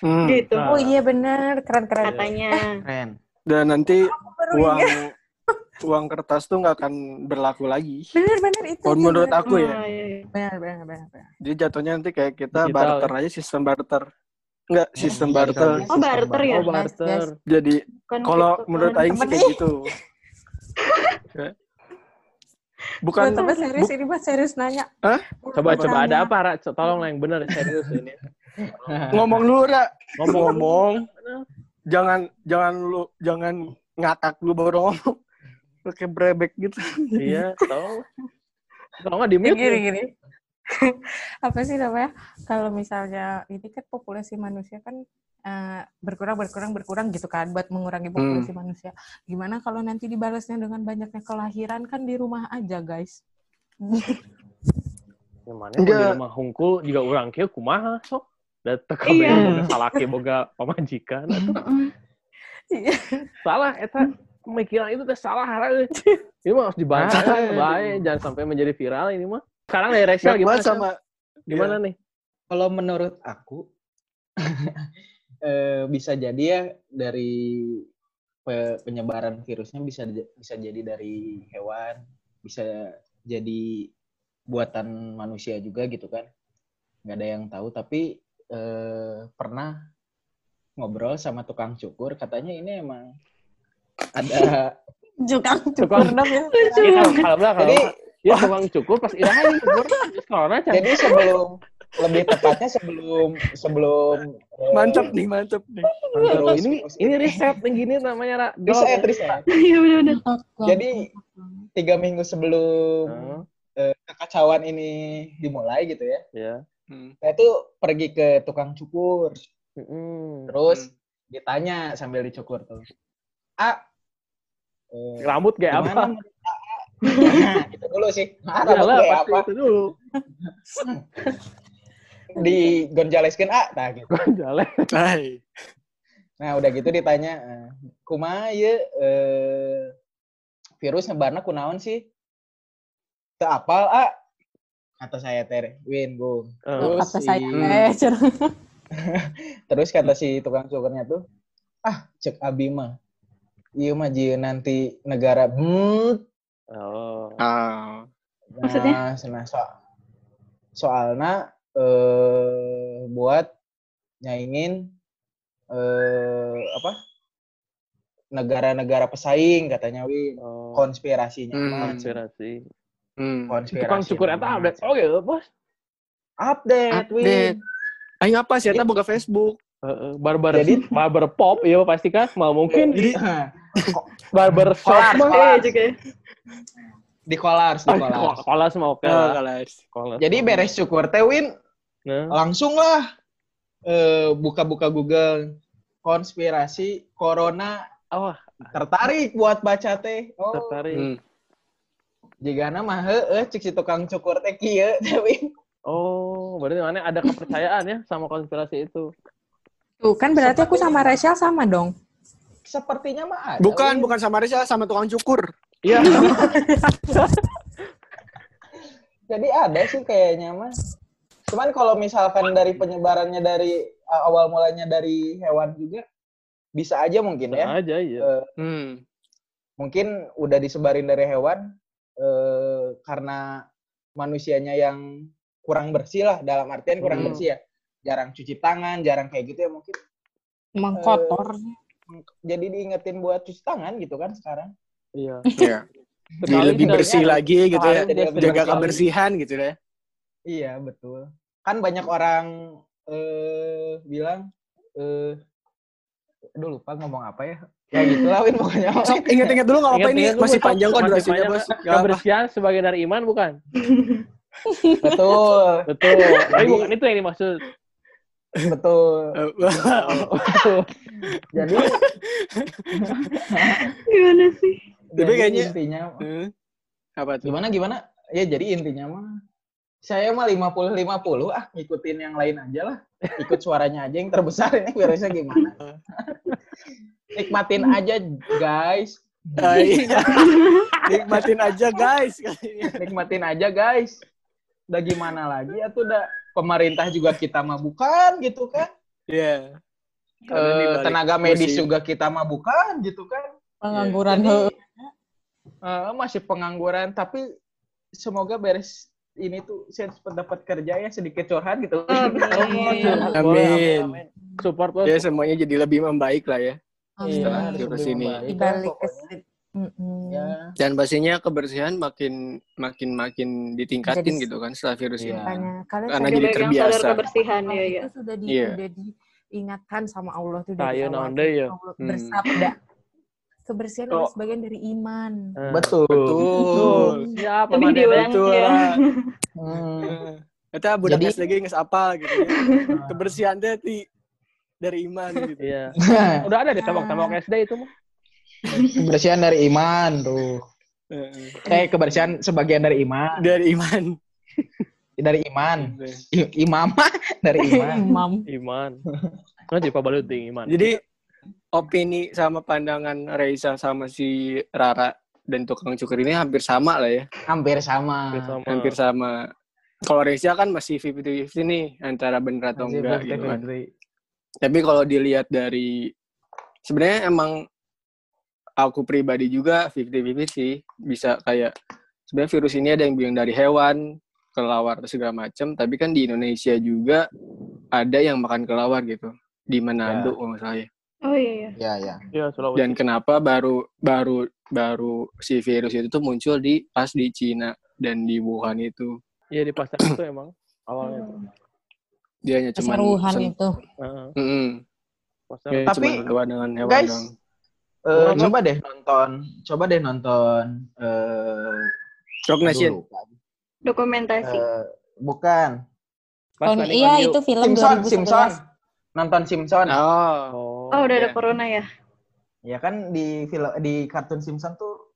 Hmm. Gitu. Oh iya benar, keren-keren. katanya. Keren. Dan nanti uang ingat. uang kertas tuh nggak akan berlaku lagi Benar-benar itu. kalau menurut aku ya Oh, iya, iya. Benar, benar, benar. benar. jadi jatuhnya nanti kayak kita Digital, barter aja sistem barter enggak sistem iya, barter iya. Oh barter ya? oh barter jadi Bukan kalau cryptocurrency. menurut Aing sih kayak gitu Ya. bukan tapi serius bu- ini mah serius nanya. Hah? coba coba ada apa Ra? tolong yang benar serius ini ngomong lu Ra. ngomong ngomong jangan jangan lu jangan ngakak lu baru ngomong lu kayak brebek gitu iya tahu kalau nggak di Ya, mute gini nih. gini. Apa sih namanya? Kalau misalnya ini kan populasi manusia kan eh, berkurang berkurang berkurang gitu kan buat mengurangi populasi manusia. Gimana kalau nanti dibalasnya dengan banyaknya kelahiran kan di rumah aja, guys. Yang mana di rumah hungkul juga orang kieu kumaha sok datang ke Iya. boga salaki boga pamajikan atuh. Mm-mm. salah eta pemikiran itu teh salah hara ini mah harus dibantah bae jangan sampai menjadi viral ini mah sekarang dari Rexel Gak gimana sama gimana nih Kalau menurut aku eh, bisa jadi ya dari pe- penyebaran virusnya bisa bisa jadi dari hewan, bisa jadi buatan manusia juga gitu kan. nggak ada yang tahu tapi eh, pernah ngobrol sama tukang cukur katanya ini emang ada Tukang- cukur dong ya. Iya kalau kalau kalau Jadi ya tukang cukur pas iraha ini cukur corona jadi sebelum lebih tepatnya sebelum sebelum eh, mantap nih mantap nih Mantap. Ini ini riset yang gini namanya Ra. Dol. riset riset Iya. Jadi, tiga minggu sebelum eh, kekacauan ini dimulai gitu ya. ya. Hmm. Saya tuh pergi ke tukang cukur. Mm-mm. Terus ditanya sambil dicukur tuh. A, eh, Rambut kayak apa? Nah, itu dulu sih. Ah, rambut Iyalah, kayak apa? itu dulu. Di gonjaleskeun A, nah gitu. Gonjales. Hai. Nah, udah gitu ditanya, eh, kumaha ieu eh, virus nyebarna kunaon sih? Teu apal, A. Kata saya teh, Win, Bung. Terus Kata saya si- cenah. Terus kata si tukang cukurnya tuh, ah, cek Abi mah. Iya mah jieun nanti negara hmm. Oh. Ah. Maksudnya? Nah, so soalnya eh buat nyaingin eh apa? negara-negara pesaing katanya Win. Oh. Konspirasinya Hmm. konspirasi. Hmm. Tukang cukur eta update. Oh ya, Bos. Update, Win. Update. Aing apa sih? Eta boga Facebook. Heeh, barber Jadi- barber pop iya pasti kan mal mungkin Jadi barber shop Kolar, mah Iya juga ya. di kolars, di kolars. kolas mah oke oh, Jadi beres cukur teh Win, Nah, langsung lah eh, buka-buka Google konspirasi corona oh, tertarik buat baca teh. Oh, tertarik. Hmm. Jigana mah heueuh cik si tukang cukur teh kieu teh Win. Oh, berarti mana ada kepercayaan ya sama konspirasi itu. Tuh kan berarti aku sama Rachel sama dong. Sepertinya mah ada. Bukan, bukan sama Risa, sama tukang cukur. Iya. Jadi ada sih kayaknya mah. Cuman kalau misalkan dari penyebarannya dari uh, awal mulanya dari hewan juga bisa aja mungkin ya. Bisa aja iya. Eh, Hmm. mungkin udah disebarin dari hewan eh, karena manusianya yang kurang bersih lah dalam artian kurang Hmm. bersih ya jarang cuci tangan jarang kayak gitu ya mungkin Emang Eh, kotor. jadi diingetin buat cuci tangan gitu kan sekarang Iya. Iya. Jadi Sekali lebih bersih lagi gitu ya. Jaga bersih. kebersihan gitu ya. iya betul kan banyak orang eh bilang eh aduh lupa ngomong apa ya ya gitulah Win pokoknya Sok inget-inget dulu nggak apa-apa ini Ingat-ingat masih panjang kok durasinya bos. Kebersihan sebagian dari iman bukan? betul Betul. Tapi bukan itu yang dimaksud. betul Oh. jadi Gimana sih? Tapi jadi kayaknya- intinya Hmm. Apa tuh? gimana gimana ya jadi intinya mah saya mah 50 50 ah ngikutin yang lain aja lah ikut suaranya aja yang terbesar ini virusnya gimana nikmatin aja guys Hai. Nikmatin aja guys. nikmatin aja guys udah gimana lagi atau udah pemerintah juga kita mah bukan gitu kan Iya. Eh, tenaga medis juga kita mah bukan gitu kan Pengangguran Jadi, heueuh. eh, masih pengangguran tapi semoga beres ini tuh saya cepat dapat kerja ya sedikit curhat gitu Amin. Amin. amin. Support. Ya semuanya jadi lebih membaik lah ya. Amin. Setelah harus virus ini. Dibalik ke ya Dan pastinya kebersihan makin makin makin ditingkatin Jadi- gitu kan setelah virus Iya. ini. Kalian Karena sadar jadi terbiasa. kebersihan ya ya. itu sudah di Iya. udah diingatkan sama Allah tuh Tayo dari awal. ya. Allah Hmm. bersabda kebersihan Oh. adalah sebagian dari iman. Nah, betul Betul. Siap, Lebih diulang Betul ya. Hmm. Kita budak SD nggak apa gitu ya. Kebersihan teh ti- dari iman gitu. Iya. Udah ada di tembok-tembok SD itu mah. kebersihan dari iman tuh Heeh. eh kebersihan sebagian dari iman Dari iman. dari iman I- imam dari iman Imam. Iman. Nanti Pak Baluting iman. Jadi opini sama pandangan Reisa sama si Rara dan tukang cukur ini hampir sama lah ya. hampir sama Hampir sama. Hampir sama. Kalau Reisa kan masih 50-50 nih antara bener atau enggak gitu kan. 50-50. Tapi kalau dilihat dari sebenarnya emang aku pribadi juga 50-50 sih bisa kayak sebenarnya virus ini ada yang bilang dari hewan kelawar atau segala macam tapi kan di Indonesia juga ada yang makan kelawar gitu di Manado kalau nggak salah ya. Oh iya iya. ya ya Iya, Sulawesi. dan kenapa baru baru baru si virus itu tuh muncul di pas di Cina dan di Wuhan itu Iya di pasar itu emang awalnya. tuh. Dia hanya cuma Keseruhan itu. Heeh. Mm-mm. Pasar. Dia Tapi, dengan hewan guys, doang. Eh, Apa? coba deh nonton, coba deh nonton eh Rock Nation. aduh, lupa. Dokumentasi. Eh, bukan. Pas Oh, iya itu film Simpson, 2011. Simpson. Nonton Simpson. Oh. Oh. oh, udah ada iya. corona ya? Ya kan di film di kartun Simpson tuh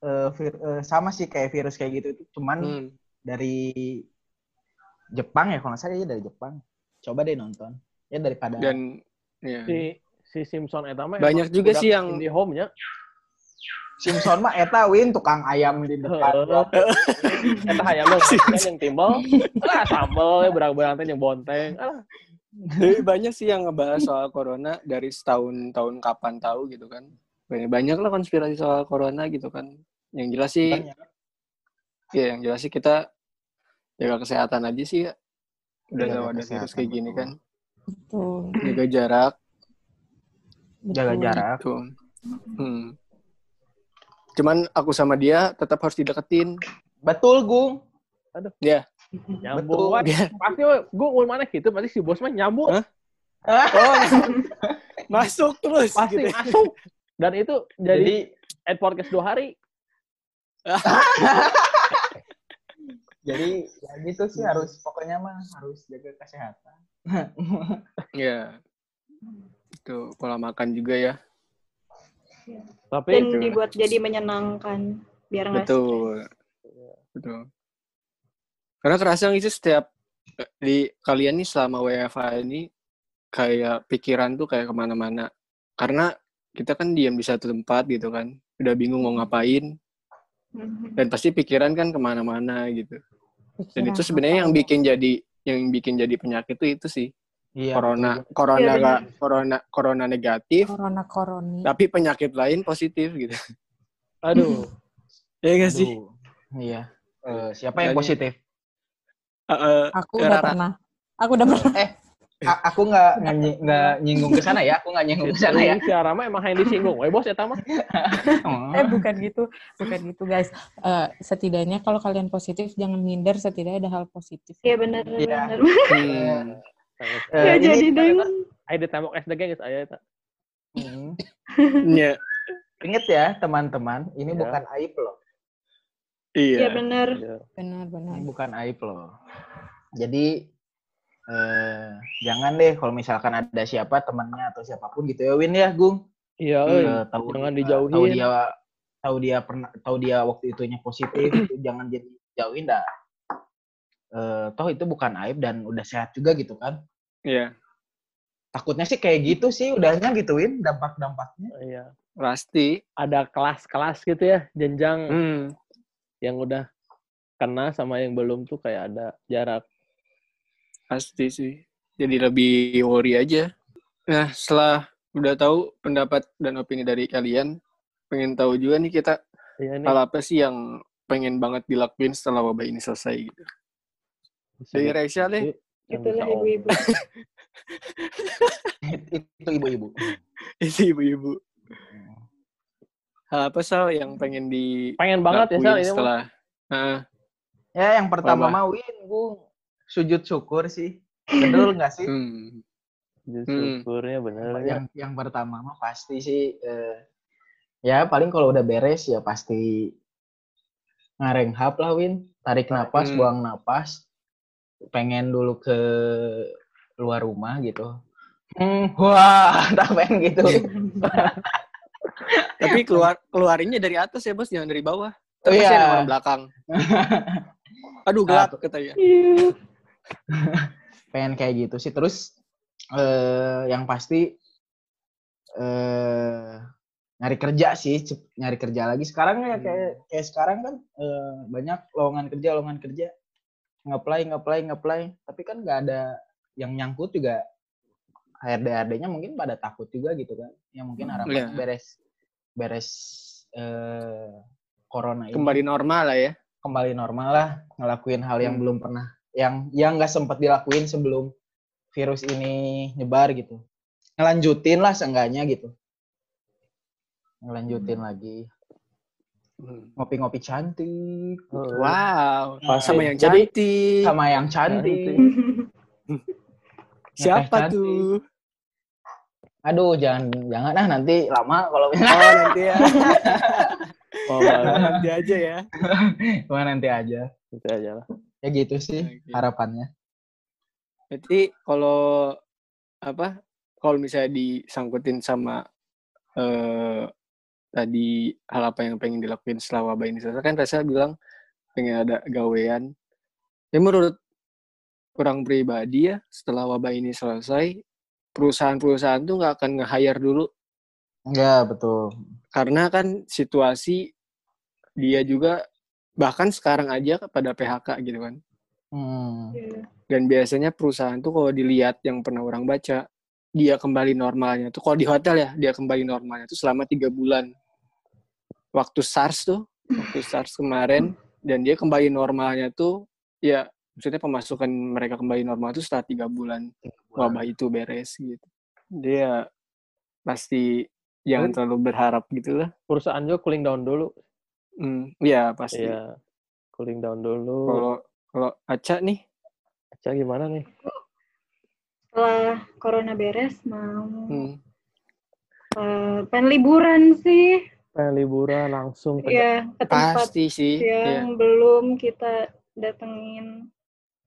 eh, vir- eh, sama sih kayak virus kayak gitu itu cuman Hmm. dari Jepang ya kalau nggak salah ya dari Jepang. Coba deh nonton. Ya daripada Dan ya. si si Simpson eta mah Banyak juga sih yang- indie home-nya. Simpson mah eta win tukang ayam di depan. Eta hayamnya kan yang timbal. Ah, sambel ya berang-berang yang bonteng. Ah, Jadi banyak sih yang ngebahas soal corona dari setahun tahun kapan tahu gitu kan. Banyak, banyak lah konspirasi soal corona gitu kan. Yang jelas sih, ya yang jelas sih kita jaga kesehatan aja sih ya. Udah Jaga tahu ada virus kayak gini kan. Betul. Jaga jarak. Jaga jarak. Tuh. Hmm. Cuman aku sama dia tetap harus dideketin. Betul, Gung. nyambung Betul. Pasti gua mau mana gitu pasti si bos mah nyambung. Hah? Oh, masuk terus. Pasti gitu. masuk. Dan itu jadi, Jadi ad podcast dua hari. jadi ya gitu sih harus pokoknya mah harus jaga kesehatan. Ya. Itu pola makan juga ya. Tapi Dan itu. dibuat jadi menyenangkan. Biar nggak Betul. Betul. Karena kerasa gitu setiap di kalian nih selama WFH ini kayak pikiran tuh kayak ke mana-mana. Karena kita kan diam di satu tempat gitu kan. Udah bingung mau ngapain. Mhm. Dan pasti pikiran kan ke mana-mana gitu. Dan itu sebenarnya apa yang ya? bikin jadi yang bikin jadi penyakit tuh itu sih. Iya. corona, betul. corona Iya, corona corona negatif, corona koroni. tapi penyakit lain positif gitu. aduh, Ya nggak sih? Iya. Eh, siapa yang positif? Eh, eh, Aku udah Rara. pernah. Aku udah pernah. A- aku nggak nggak nyi- nggak nyinggung ke sana ya. Aku nggak nyinggung ke sana ya. si Arama emang yang disinggung. Weh bos eta mah. Eh bukan gitu, bukan gitu guys. Eh, setidaknya kalau kalian positif jangan minder. Setidaknya ada hal positif. Iya benar Iya. benar. hmm. Eh, Ya jadi deng. Ayo ditembok SD guys, ayo eta. Hmm. Ya, Ingat ya teman-teman, ini Ya. bukan aib loh. Iya iya. benar. Iya. Benar-benar. Ini bukan aib loh. Jadi eh, jangan deh kalau misalkan ada siapa temannya atau siapa pun gitu ya Win ya Gung. Iya, euy. Eh, tahu jangan eh, dijauhin. Tahu dia tahu dia pernah tahu dia waktu itunya positif itu jangan jadi jauhin dah. Eh, toh itu bukan aib dan udah sehat juga gitu kan. Iya, Takutnya sih kayak gitu sih udahnya gituin dampak-dampaknya. Iya. pasti. Ada kelas-kelas gitu ya, jenjang Hmm. yang udah kena sama yang belum tuh kayak ada jarak. Pasti sih. Jadi lebih worry aja. Nah, setelah udah tahu pendapat dan opini dari kalian, pengen tahu juga nih kita Iya nih. hal apa sih yang pengen banget dilakuin setelah wabah ini selesai gitu. Dari Reisha deh. Itulah ibu-ibu. itu ibu-ibu. Itu ibu-ibu. Hal apa Sal yang pengen di Pengen banget ya, Sal, setelah Heeh. Ya yang pertama mah Win Gung sujud syukur sih. Betul nggak sih? hmm. Justru syukurnya bener ya. yang yang pertama mah pasti sih eh, ya paling kalau udah beres ya pasti ngarenghap lah Win tarik napas Hmm. buang napas pengen dulu ke luar rumah gitu hmm, wah tak pengen gitu Tapi keluar keluarinnya dari atas ya bos, jangan dari bawah. Oh, Terus iya. nomor belakang. Aduh gelap katanya. Pengen kayak gitu sih. Terus eh yang pasti eh nyari kerja sih nyari kerja lagi. Sekarang ya kayak kayak sekarang kan eh, banyak lowongan kerja lowongan kerja. Ngeplay ngeplay ngeplay tapi kan nggak ada yang nyangkut juga. HRD HRD-nya mungkin pada takut juga gitu kan. Ya mungkin harapan Iya. beres beres eh corona ini. Kembali normal lah ya. kembali normal lah ngelakuin hal yang Hmm. belum pernah yang yang nggak sempat dilakuin sebelum virus ini nyebar gitu ngelanjutin lah seenggaknya gitu ngelanjutin lagi ngopi-ngopi cantik Wow. Nah, Sama yang jadi- cantik. sama yang cantik Siapa cantik. tuh? Aduh, jangan jangan ah nanti lama kalau Oh nanti ya. Oh, nanti aja ya. Cuma nanti aja. Itu aja lah. Ya gitu sih Oke. harapannya. Berarti kalau apa? Kalau misalnya disangkutin sama eh tadi hal apa yang pengen dilakuin setelah wabah ini selesai kan Reza bilang pengen ada gawean. Ya menurut orang pribadi ya setelah wabah ini selesai perusahaan-perusahaan tuh nggak akan nge-hire dulu Ya, betul. karena kan situasi dia juga bahkan sekarang aja pada PHK gitu kan. Hmm. Iya. Dan biasanya perusahaan tuh kalau dilihat yang pernah orang baca, dia kembali normalnya tuh kalau di hotel ya dia kembali normalnya tuh selama tiga bulan. Waktu SARS tuh, waktu SARS kemarin dan dia kembali normalnya tuh ya maksudnya pemasukan mereka kembali normal tuh setelah tiga bulan wabah itu beres gitu. Dia pasti jangan terlalu berharap gitu lah. Perusahaan juga cooling down dulu. Hmm, ya pasti. Iya. Cooling down dulu. Kalau kalau Aca nih, Aca gimana nih? Setelah corona beres mau hmm, eh, pengen liburan sih. Pengen liburan langsung ke Ya, ke tempat pasti sih. ya. yang belum kita datengin.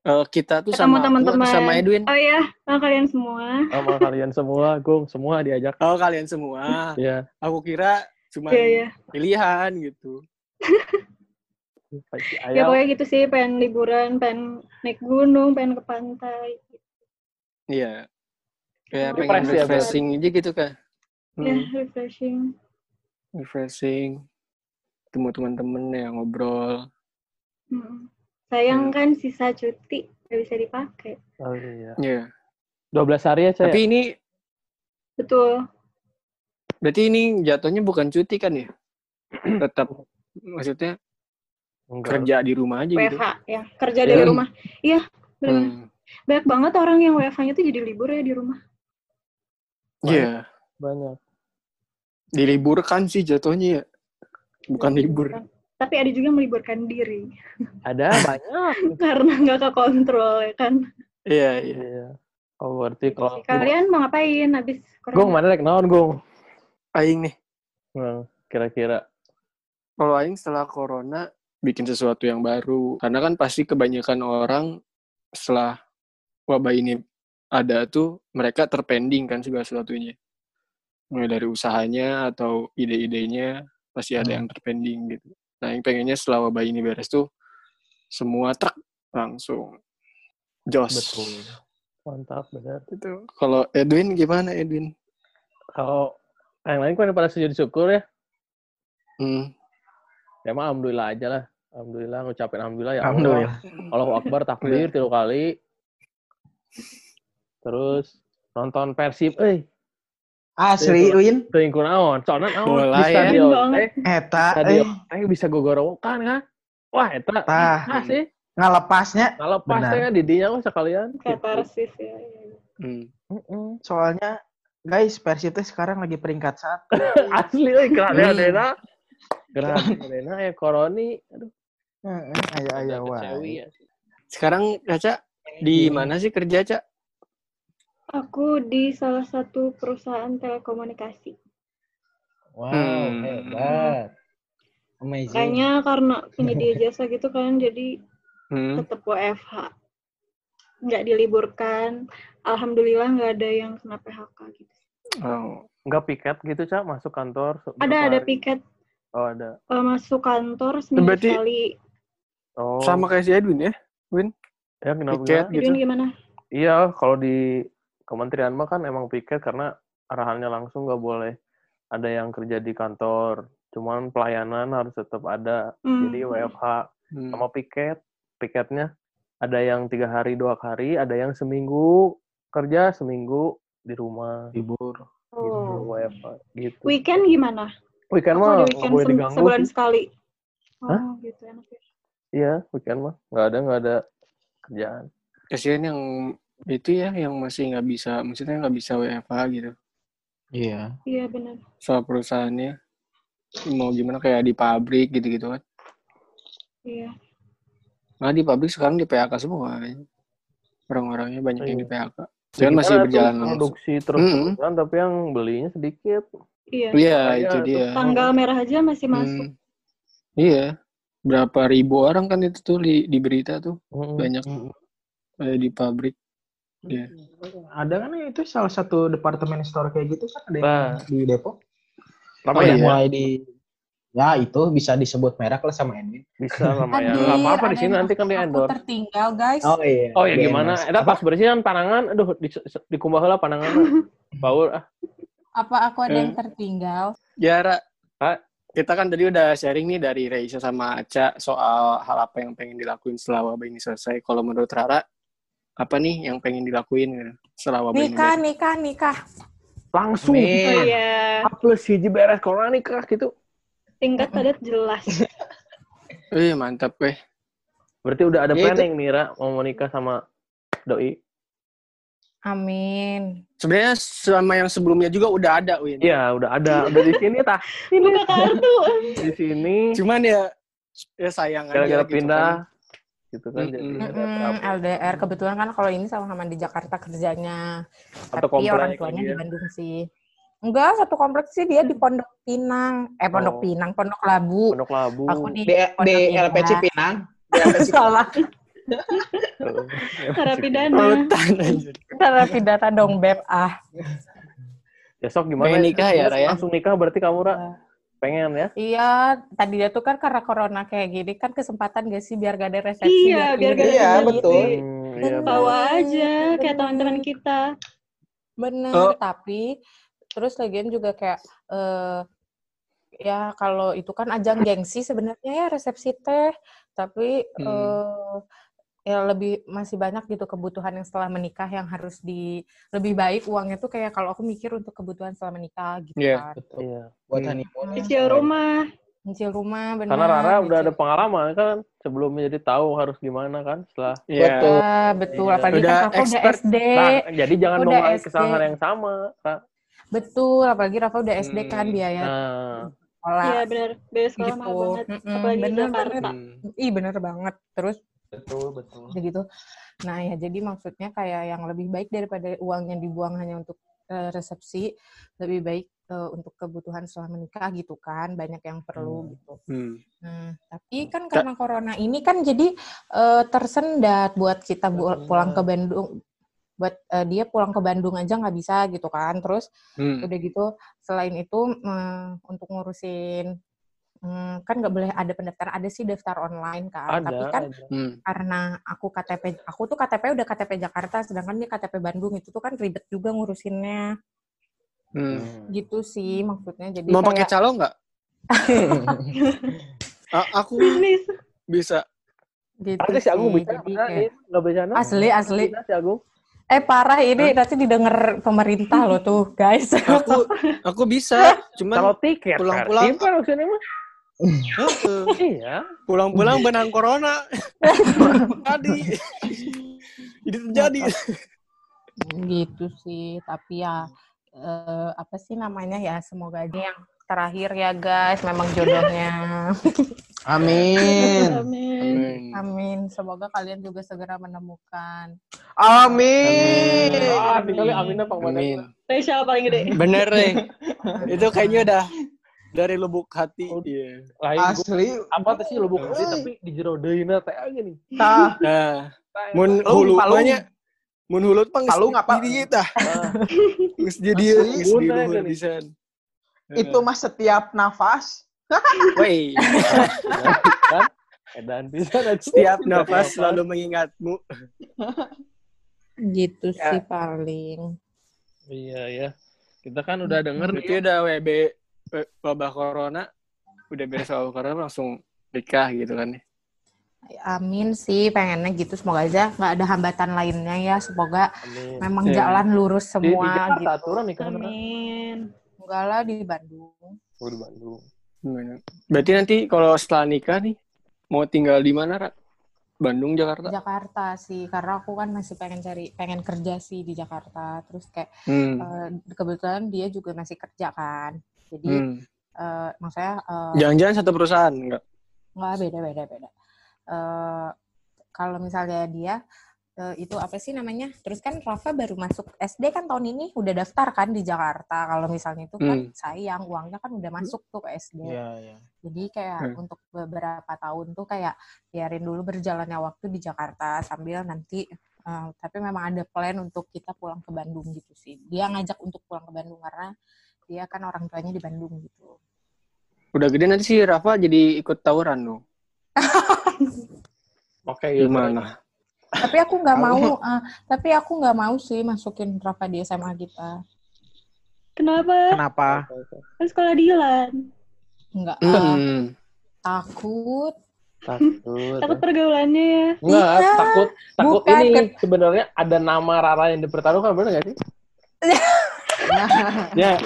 Eh, kita tuh Ketemu sama teman-teman. sama Edwin. Oh iya, sama kalian semua. sama kalian semua, Gung, semua diajak. Oh kalian semua. Iya. Aku kira cuma Iya, iya. pilihan gitu. Ya pokoknya gitu sih, pengen liburan, pengen naik gunung, pengen ke pantai. Iya. Kayak Refresh pengen ya, refreshing aja gitu kan. Ya, Hmm, refreshing. refreshing. Ketemu teman-teman ya ngobrol. Mm. Sayang kan sisa cuti nggak bisa dipakai. Oh iya. Iya. 12 hari aja ya? Tapi ini Betul. berarti ini jatuhnya bukan cuti kan ya? Tetap maksudnya Enggak. kerja di rumah aja gitu. WFH ya, kerja dari Iya. rumah. Iya, benar. Hmm, Banyak banget orang yang WFH-nya tuh jadi libur ya di rumah. Iya. Banyak. Diliburkan sih jatuhnya ya. Bukan libur. Tapi ada juga yang meliburkan diri Ada banyak. karena nggak kekontrol ya kan. Iya, iya. Iya. Oh, berarti kalau Kalian mau ngapain habis Gung, corona? mana rek naon, Gung? Aing nih. Nah, kira-kira Kalau Aing setelah corona bikin sesuatu yang baru. Karena kan pasti kebanyakan orang setelah wabah ini ada tuh mereka terpending kan segala sesuatunya. Mulai dari usahanya atau ide-idenya pasti ada Hmm. yang terpending gitu. Nah yang pengennya setelah wabah ini beres tuh semua truk langsung jos. betul. Mantap, benar. Itu. Kalau Edwin gimana Edwin? Kalau yang lain kan pada sujud syukur ya. Hmm. Ya mah alhamdulillah aja lah. Alhamdulillah ngucapin alhamdulillah ya Allah. Alhamdulillah. Allahu Akbar takbir tiga kali. Terus nonton Persib, eh Asli, Win. teuing kunaon? Soalnya naon di ya. stadion. Banget. Eh, Eta, eh, stadion eh bisa gogorowokan kan? Wah, eta tah, ah sih. ngalepasnya. Kalau pas Benar. teh kan di dinya mah sekalian. Gitu. Katarsis ya. ya. Hmm. Soalnya, guys, Persib teh sekarang lagi peringkat satu. Asli euy keren Hmm. Keren adena ya koroni. Aduh, Heeh, Aya aya udah kecewi wae. ya. Sekarang Caca di mana sih kerja Caca? Aku di salah satu perusahaan telekomunikasi. Wow, Hmm. hebat. Amazing. Kayaknya karena penyedia jasa gitu kan, jadi Hmm. tetap WFH. Nggak diliburkan. Alhamdulillah nggak ada yang kena PHK gitu. Oh. Enggak piket gitu, Cak, masuk kantor. Ada ada hari? piket Oh, ada. eh, masuk kantor seminggu Berarti- sekali. Oh. Sama kayak si Edwin ya? ya kenapa piket enggak? gitu. Edwin gimana? Iya, kalau di kementerian mah kan emang piket karena arahannya langsung nggak boleh ada yang kerja di kantor. Cuman pelayanan harus tetap ada. Hmm. Jadi WFH Hmm. sama piket. Piketnya ada yang tiga hari dua hari, ada yang seminggu kerja seminggu di rumah libur. gitu Oh. WFH gitu. Weekend gimana? Weekend mah nggak weekend boleh diganggu sebulan sih. sekali. Oh, Hah? gitu enak ya. Iya, weekend mah nggak ada nggak ada kerjaan. Kasihan yang itu ya yang masih nggak bisa, maksudnya nggak bisa WFH gitu. Iya. Iya benar. Soal perusahaannya mau gimana kayak di pabrik gitu-gitu kan. Iya. Nah di pabrik sekarang di PHK semua. Orang-orangnya banyak yang di Iya. PHK. Kan masih tuh berjalan langsung. produksi terus Mm-mm. terusan tapi yang belinya sedikit. Iya. Iya, Makanya itu dia. Tanggal merah aja masih masuk. Hmm. Iya. Berapa ribu orang kan itu tuh di, di berita tuh. Mm-mm. Banyak ada di pabrik. Iya. Ada kan itu salah satu departemen store kayak gitu kan ada Nah. di Depok. Apa Oh, ya? iya. Mulai di ya itu bisa disebut merek lah sama Edwin. Bisa sama ya. Nggak apa-apa di sini nanti kan di Aku endorse. tertinggal, guys. Oh iya. Oh ya Di gimana? Apa? pas bersihan panangan, aduh di, dikumbah lah panangan. Baul ah. Apa aku ada Eh. yang tertinggal? Ya, Ra. Pak. Kita kan tadi udah sharing nih dari Reisa sama Aca soal hal apa yang pengen dilakuin setelah wabah ini selesai. Kalau menurut Rara, apa nih yang pengen dilakuin gitu, setelah wabah ini? Nikah, nikah, nikah. Langsung. Oh iya, A plus hiji beres corona nikah gitu. tingkat padat jelas. Wih, mantap weh. Berarti udah ada Ya, itu. planning nih, Ra, mau menikah sama doi. Amin. Sebenarnya sama yang sebelumnya juga udah ada, Win. Iya, udah ada. Udah di sini tah. Ini Buka kartu. di sini Cuman ya, ya sayang aja. gara-gara gitu pindah kan. gitu kan jadi Mm-mm. ada Mm-mm, problem. LDR kebetulan kan kalau ini sama-sama di Jakarta kerjanya. Atau Tapi komplek orang tuanya di. Bandung sih. Enggak, satu kompleks sih dia di Pondok Pinang. Eh, Pondok Oh. Pinang, Pondok Labu. Pondok Labu. Aku di, Di, Pondok. LPC Pinang. LPC Salah. Narapidana. Narapidana dong, Beb. Ah. Besok gimana? Pengen nikah ya, Raya? Langsung nikah berarti kamu, Ra? Pengen ya? Iya, tadi dia tuh kan karena corona kayak gini kan kesempatan gak sih biar gak ada resepsi. Iya, biar gak ada Iya, betul. Hmm, iya, Bener. Bawa aja kayak teman-teman kita. Bener, Oh. tapi terus lagian juga kayak eh ya kalau itu kan ajang gengsi sebenarnya ya resepsi teh, tapi Hmm. eh ya lebih masih banyak gitu kebutuhan yang setelah menikah yang harus di lebih baik uangnya tuh kayak kalau aku mikir untuk kebutuhan setelah menikah gitu Iya. kan. Betul. Iya. Buat Hmm. honeymoon. Cicil rumah. Nyicil rumah benar. Karena Rara udah ada pengalaman kan sebelumnya jadi tahu harus gimana kan setelah Iya. Betul. Ah, betul, Iya. apalagi Udah kan Rafa udah. SD. Nah, jadi jangan mengulangi kesalahan yang sama. Ra. Betul, apalagi Rafa udah SD kan Hmm. biaya Nah, sekolah. Iya benar. Biaya sekolah mahal Gitu. banget. Mm-mm, Apalagi di bener, Jakarta. Hmm. Ih bener banget. Terus Betul, betul. udah gitu. Nah ya jadi maksudnya kayak yang lebih baik daripada uang yang dibuang hanya untuk eh, resepsi, lebih baik eh, untuk kebutuhan setelah menikah gitu kan, banyak yang perlu gitu. Hmm. Nah, tapi kan karena corona ini kan jadi eh, tersendat buat kita bu- pulang ke Bandung, buat eh, dia pulang ke Bandung aja nggak bisa gitu kan. Terus Hmm. udah gitu selain itu eh, untuk ngurusin hmm, kan nggak boleh ada pendaftaran, ada sih daftar online kan. ada. Tapi kan ada. Hmm. karena aku KTP aku tuh KTP udah KTP Jakarta sedangkan dia KTP Bandung itu tuh kan ribet juga ngurusinnya Hmm. Hmm. gitu sih maksudnya jadi Mau pakai calo nggak? Aku Bisnis. bisa. gitu Ada si Agung sih. bisa, Jadi bisa, kayak- nggak bercanda. asli asli Bisa si Agung. eh parah ini nanti didengar pemerintah loh tuh guys Aku aku bisa. Cuman Kalau tiket, pulang-pulang- versi, kan maksudnya mah. Iya. pulang-pulang benang corona. Tadi. Jadi terjadi. gitu sih tapi ya eh, apa sih namanya ya semoga aja yang terakhir ya guys memang jodohnya Amin. Amin. amin semoga kalian juga segera menemukan Amin. Ah, tinggalnya Aminah Pak Amin. Spesial paling gede. Bener, Reng. Itu kayaknya udah dari lubuk hati. Iya. Lain gua- Asli. apa tuh sih lubuk hati tapi di jero deuna teh gini. Tah. Nah, mun hulu nya mun hulu pang Palung apa? Jadi tah. ah, Geus jadi geus di luhur pisan. Itu mah setiap nafas. Wey, kan? Edan bisa setiap nafas selalu mengingatmu. gitu Ya. sih paling Iya ya. Kita kan udah denger nih. Berarti udah WB wabah corona udah beres wabah corona langsung nikah gitu kan. amin sih pengennya gitu semoga aja nggak ada hambatan lainnya ya semoga Amin. memang Iya. jalan lurus Di, di semua Jakarta gitu aturan nih kan. Amin. enggak lah di Bandung Oh, di Bandung. Gimana? Berarti nanti kalau setelah nikah nih mau tinggal di mana, Ra? Bandung, Jakarta? Jakarta sih karena aku kan masih pengen cari pengen kerja sih di Jakarta terus kayak Hmm. eh, kebetulan dia juga masih kerja kan jadi Hmm. eh, maksudnya eh, Jangan-jangan satu perusahaan enggak? nggak beda beda beda Eh, kalau misalnya dia eh, itu apa sih namanya? Terus kan Rafa baru masuk SD kan tahun ini udah daftar kan di Jakarta. Kalau misalnya itu kan Hmm. sayang uangnya kan udah masuk tuh ke SD. Iya, iya. Jadi kayak Hmm. untuk beberapa tahun tuh kayak biarin dulu berjalannya waktu di Jakarta sambil nanti eh, tapi memang ada plan untuk kita pulang ke Bandung gitu sih. Dia ngajak untuk pulang ke Bandung karena dia kan orang tuanya di Bandung gitu. Udah gede nanti sih Rafa jadi ikut tawuran dong. Oke, gitu. Gimana? tapi aku nggak mau, eh, tapi aku nggak mau sih masukin Rafa di SMA kita. Kenapa? Kenapa? Kan sekolah Dilan. Nggak ah, Hmm. takut. Takut. Takut pergaulannya ya. Enggak, Iya. takut takut Bukan, ini kan- sebenarnya ada nama Rara yang dipertaruhkan bener gak sih? ya,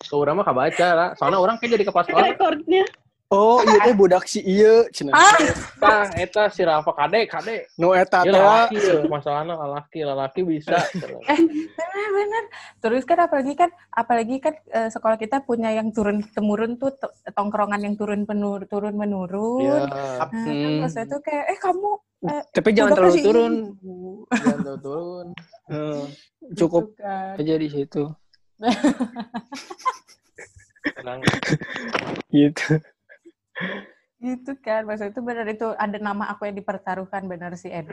ke orang mah kabaca lah. Soalnya orang kayak jadi kepala sekolah. Rekornya. Oh, iya teh budak si iya cenah. Ah, Tah, eta si Rafa kade, kade. No eta teh. laki, ya. masalahnya laki, laki bisa. benar-benar. Terus kan apalagi kan, apalagi kan eh, sekolah kita punya yang turun temurun tuh to- tongkrongan yang turun penur turun menurun. Iya, Nah, kan Hmm. pas itu kayak, eh kamu Tapi jangan terlalu turun. jangan tuh turun. Eh, cukup Gitu kan. aja di situ. Tenang. Gitu. Gitu kan, maksud itu benar itu ada nama aku yang dipertaruhkan benar sih Ed.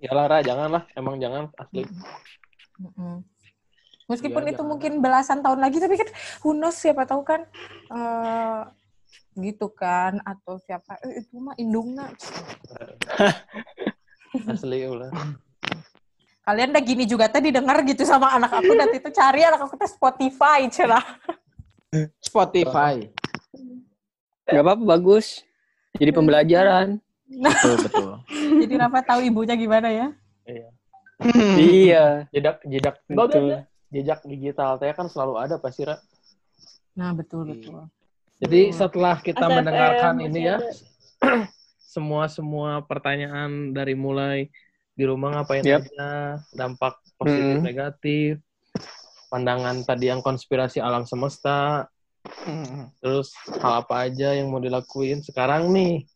Ya lah, Ra, janganlah. Emang jangan, asli. Mm-mm. Meskipun Iya, itu jangan. mungkin belasan tahun lagi, tapi kan who knows, siapa tahu kan eh, gitu kan atau siapa eh, itu mah indungna. Asli, ulah. Kalian udah gini juga tadi dengar gitu sama anak aku dan itu cari anak aku ke Spotify cerah. Spotify. Gak apa-apa bagus. Jadi pembelajaran. Betul, betul. Jadi Rafa tahu ibunya gimana ya? Iya. iya. Jejak, jejak, Betul. jejak digital teh kan selalu ada pasti, Ra. Nah betul betul. Jadi Betul. setelah kita ATFM mendengarkan masih ini ya, semua semua pertanyaan dari mulai di rumah ngapain Yap. aja, dampak positif Mm. negatif, pandangan tadi yang konspirasi alam semesta, terus hal apa aja yang mau dilakuin sekarang nih.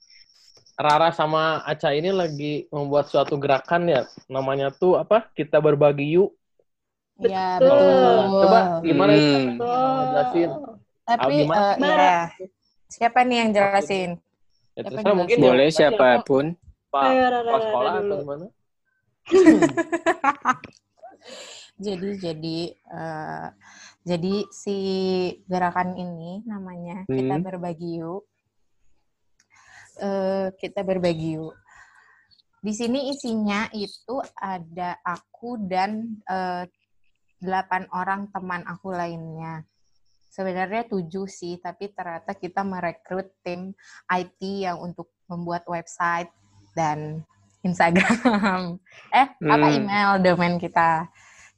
Rara sama Aca ini lagi membuat suatu gerakan ya, namanya tuh apa? Kita berbagi yuk. Iya Betul. betul. Coba gimana itu? Hmm. Mau jelasin? Tapi Ah, gimana? eh, Bara. ya. Siapa nih yang jelasin? Ya, Siapa terserah mungkin? Boleh siapa pun. Pak, Rara sekolah atau gimana? Jadi jadi eh, jadi si gerakan ini namanya kita Hmm. berbagi yuk. Eh, kita berbagi yuk. Di sini isinya itu ada aku dan eh, delapan orang teman aku lainnya. Sebenarnya tujuh sih, tapi ternyata kita merekrut tim IT yang untuk membuat website dan Instagram. Eh, apa Hmm. email domain kita.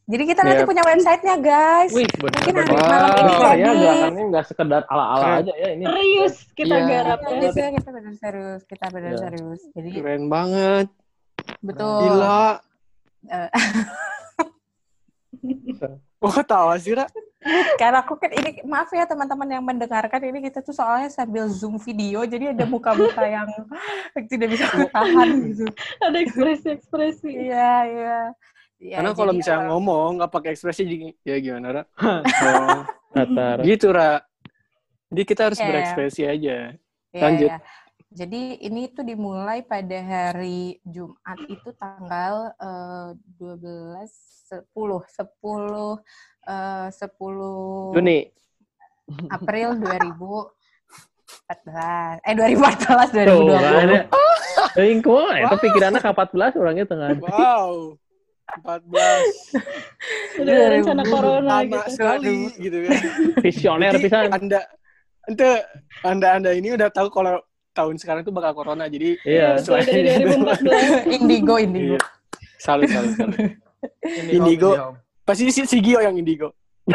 Jadi kita nanti Yep. punya websitenya, guys. Wih, Mungkin benar. hari Wow. malam ini ya, jadi. gerakannya nggak sekedar ala-ala aja ya ini. Serius kita Iya. garap Iya, ya. biasanya kita benar serius, kita benar Iya. serius. Jadi Keren banget. betul. Gila. Oh, tahu sih, Ra. Karena aku kan ini maaf ya teman-teman yang mendengarkan ini kita tuh soalnya sambil zoom video jadi ada muka-muka yang tidak bisa tahan gitu. Ada ekspresi-ekspresi. Iya, iya. Ya, Karena kalau misalnya eh, ngomong nggak pakai ekspresi jadi- ya gimana, Ra? Oh, gitu, Ra. Jadi kita harus Iya. berekspresi aja. Iya, Lanjut. iya. Jadi ini tuh dimulai pada hari Jumat itu tanggal eh, 12 10 10 eh, 10 Juni. April 2014. Eh 2014 Tuh, 2020. kan ya. Aing kumaha eta pikirannya ka 14 orangnya tengah. Wow. 14. Udah ada rencana corona gitu. sekali gitu kan. Visioner pisan. Anda ente anda anda ini udah tahu kalau tahun sekarang tuh bakal corona jadi Iya. Betul, dari 2014. Indigo, Indigo. Iya. salut salut salut Indigo. pasti si, si Gio yang indigo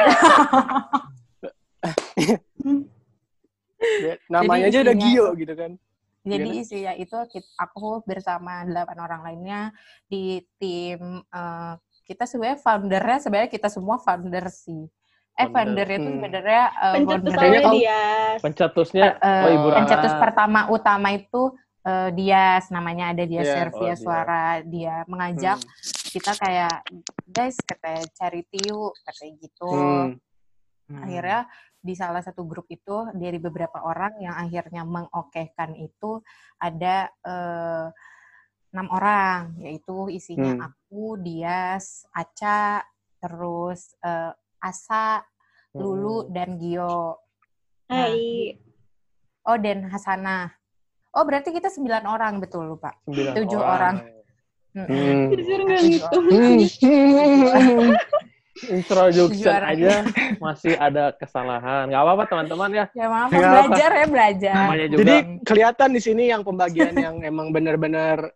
Ya, namanya aja udah Gio gitu kan Jadi Gimana? isinya itu aku bersama delapan orang lainnya di tim eh, kita sebenarnya foundernya sebenarnya kita semua founder sih. Eh Founder. foundernya itu Hmm. sebenarnya eh, Pencetus foundernya Kayaknya awalnya kalau- dia. Pencetusnya eh, oh Ibu pencetus pertama utama itu eh, Dias namanya ada dia Iya. share Oh, suara dia mengajak Hmm. Kita kayak guys katanya charity yuk katanya gitu Hmm. akhirnya di salah satu grup itu dari beberapa orang yang akhirnya mengokehkan itu ada eh, enam orang yaitu isinya Hmm. aku Dias Aca terus eh, Asa Lulu dan Gio Nah, Hai. oh dan Hasanah oh berarti kita sembilan orang betul lupa Tujuh orang. Mm-mm. Hmm. Jujur nggak gitu. Hmm. Introduction aja masih ada kesalahan. Nggak apa-apa teman-teman ya. ya maaf apa. belajar ya belajar Namanya juga. Jadi kelihatan di sini yang pembagian yang emang benar-benar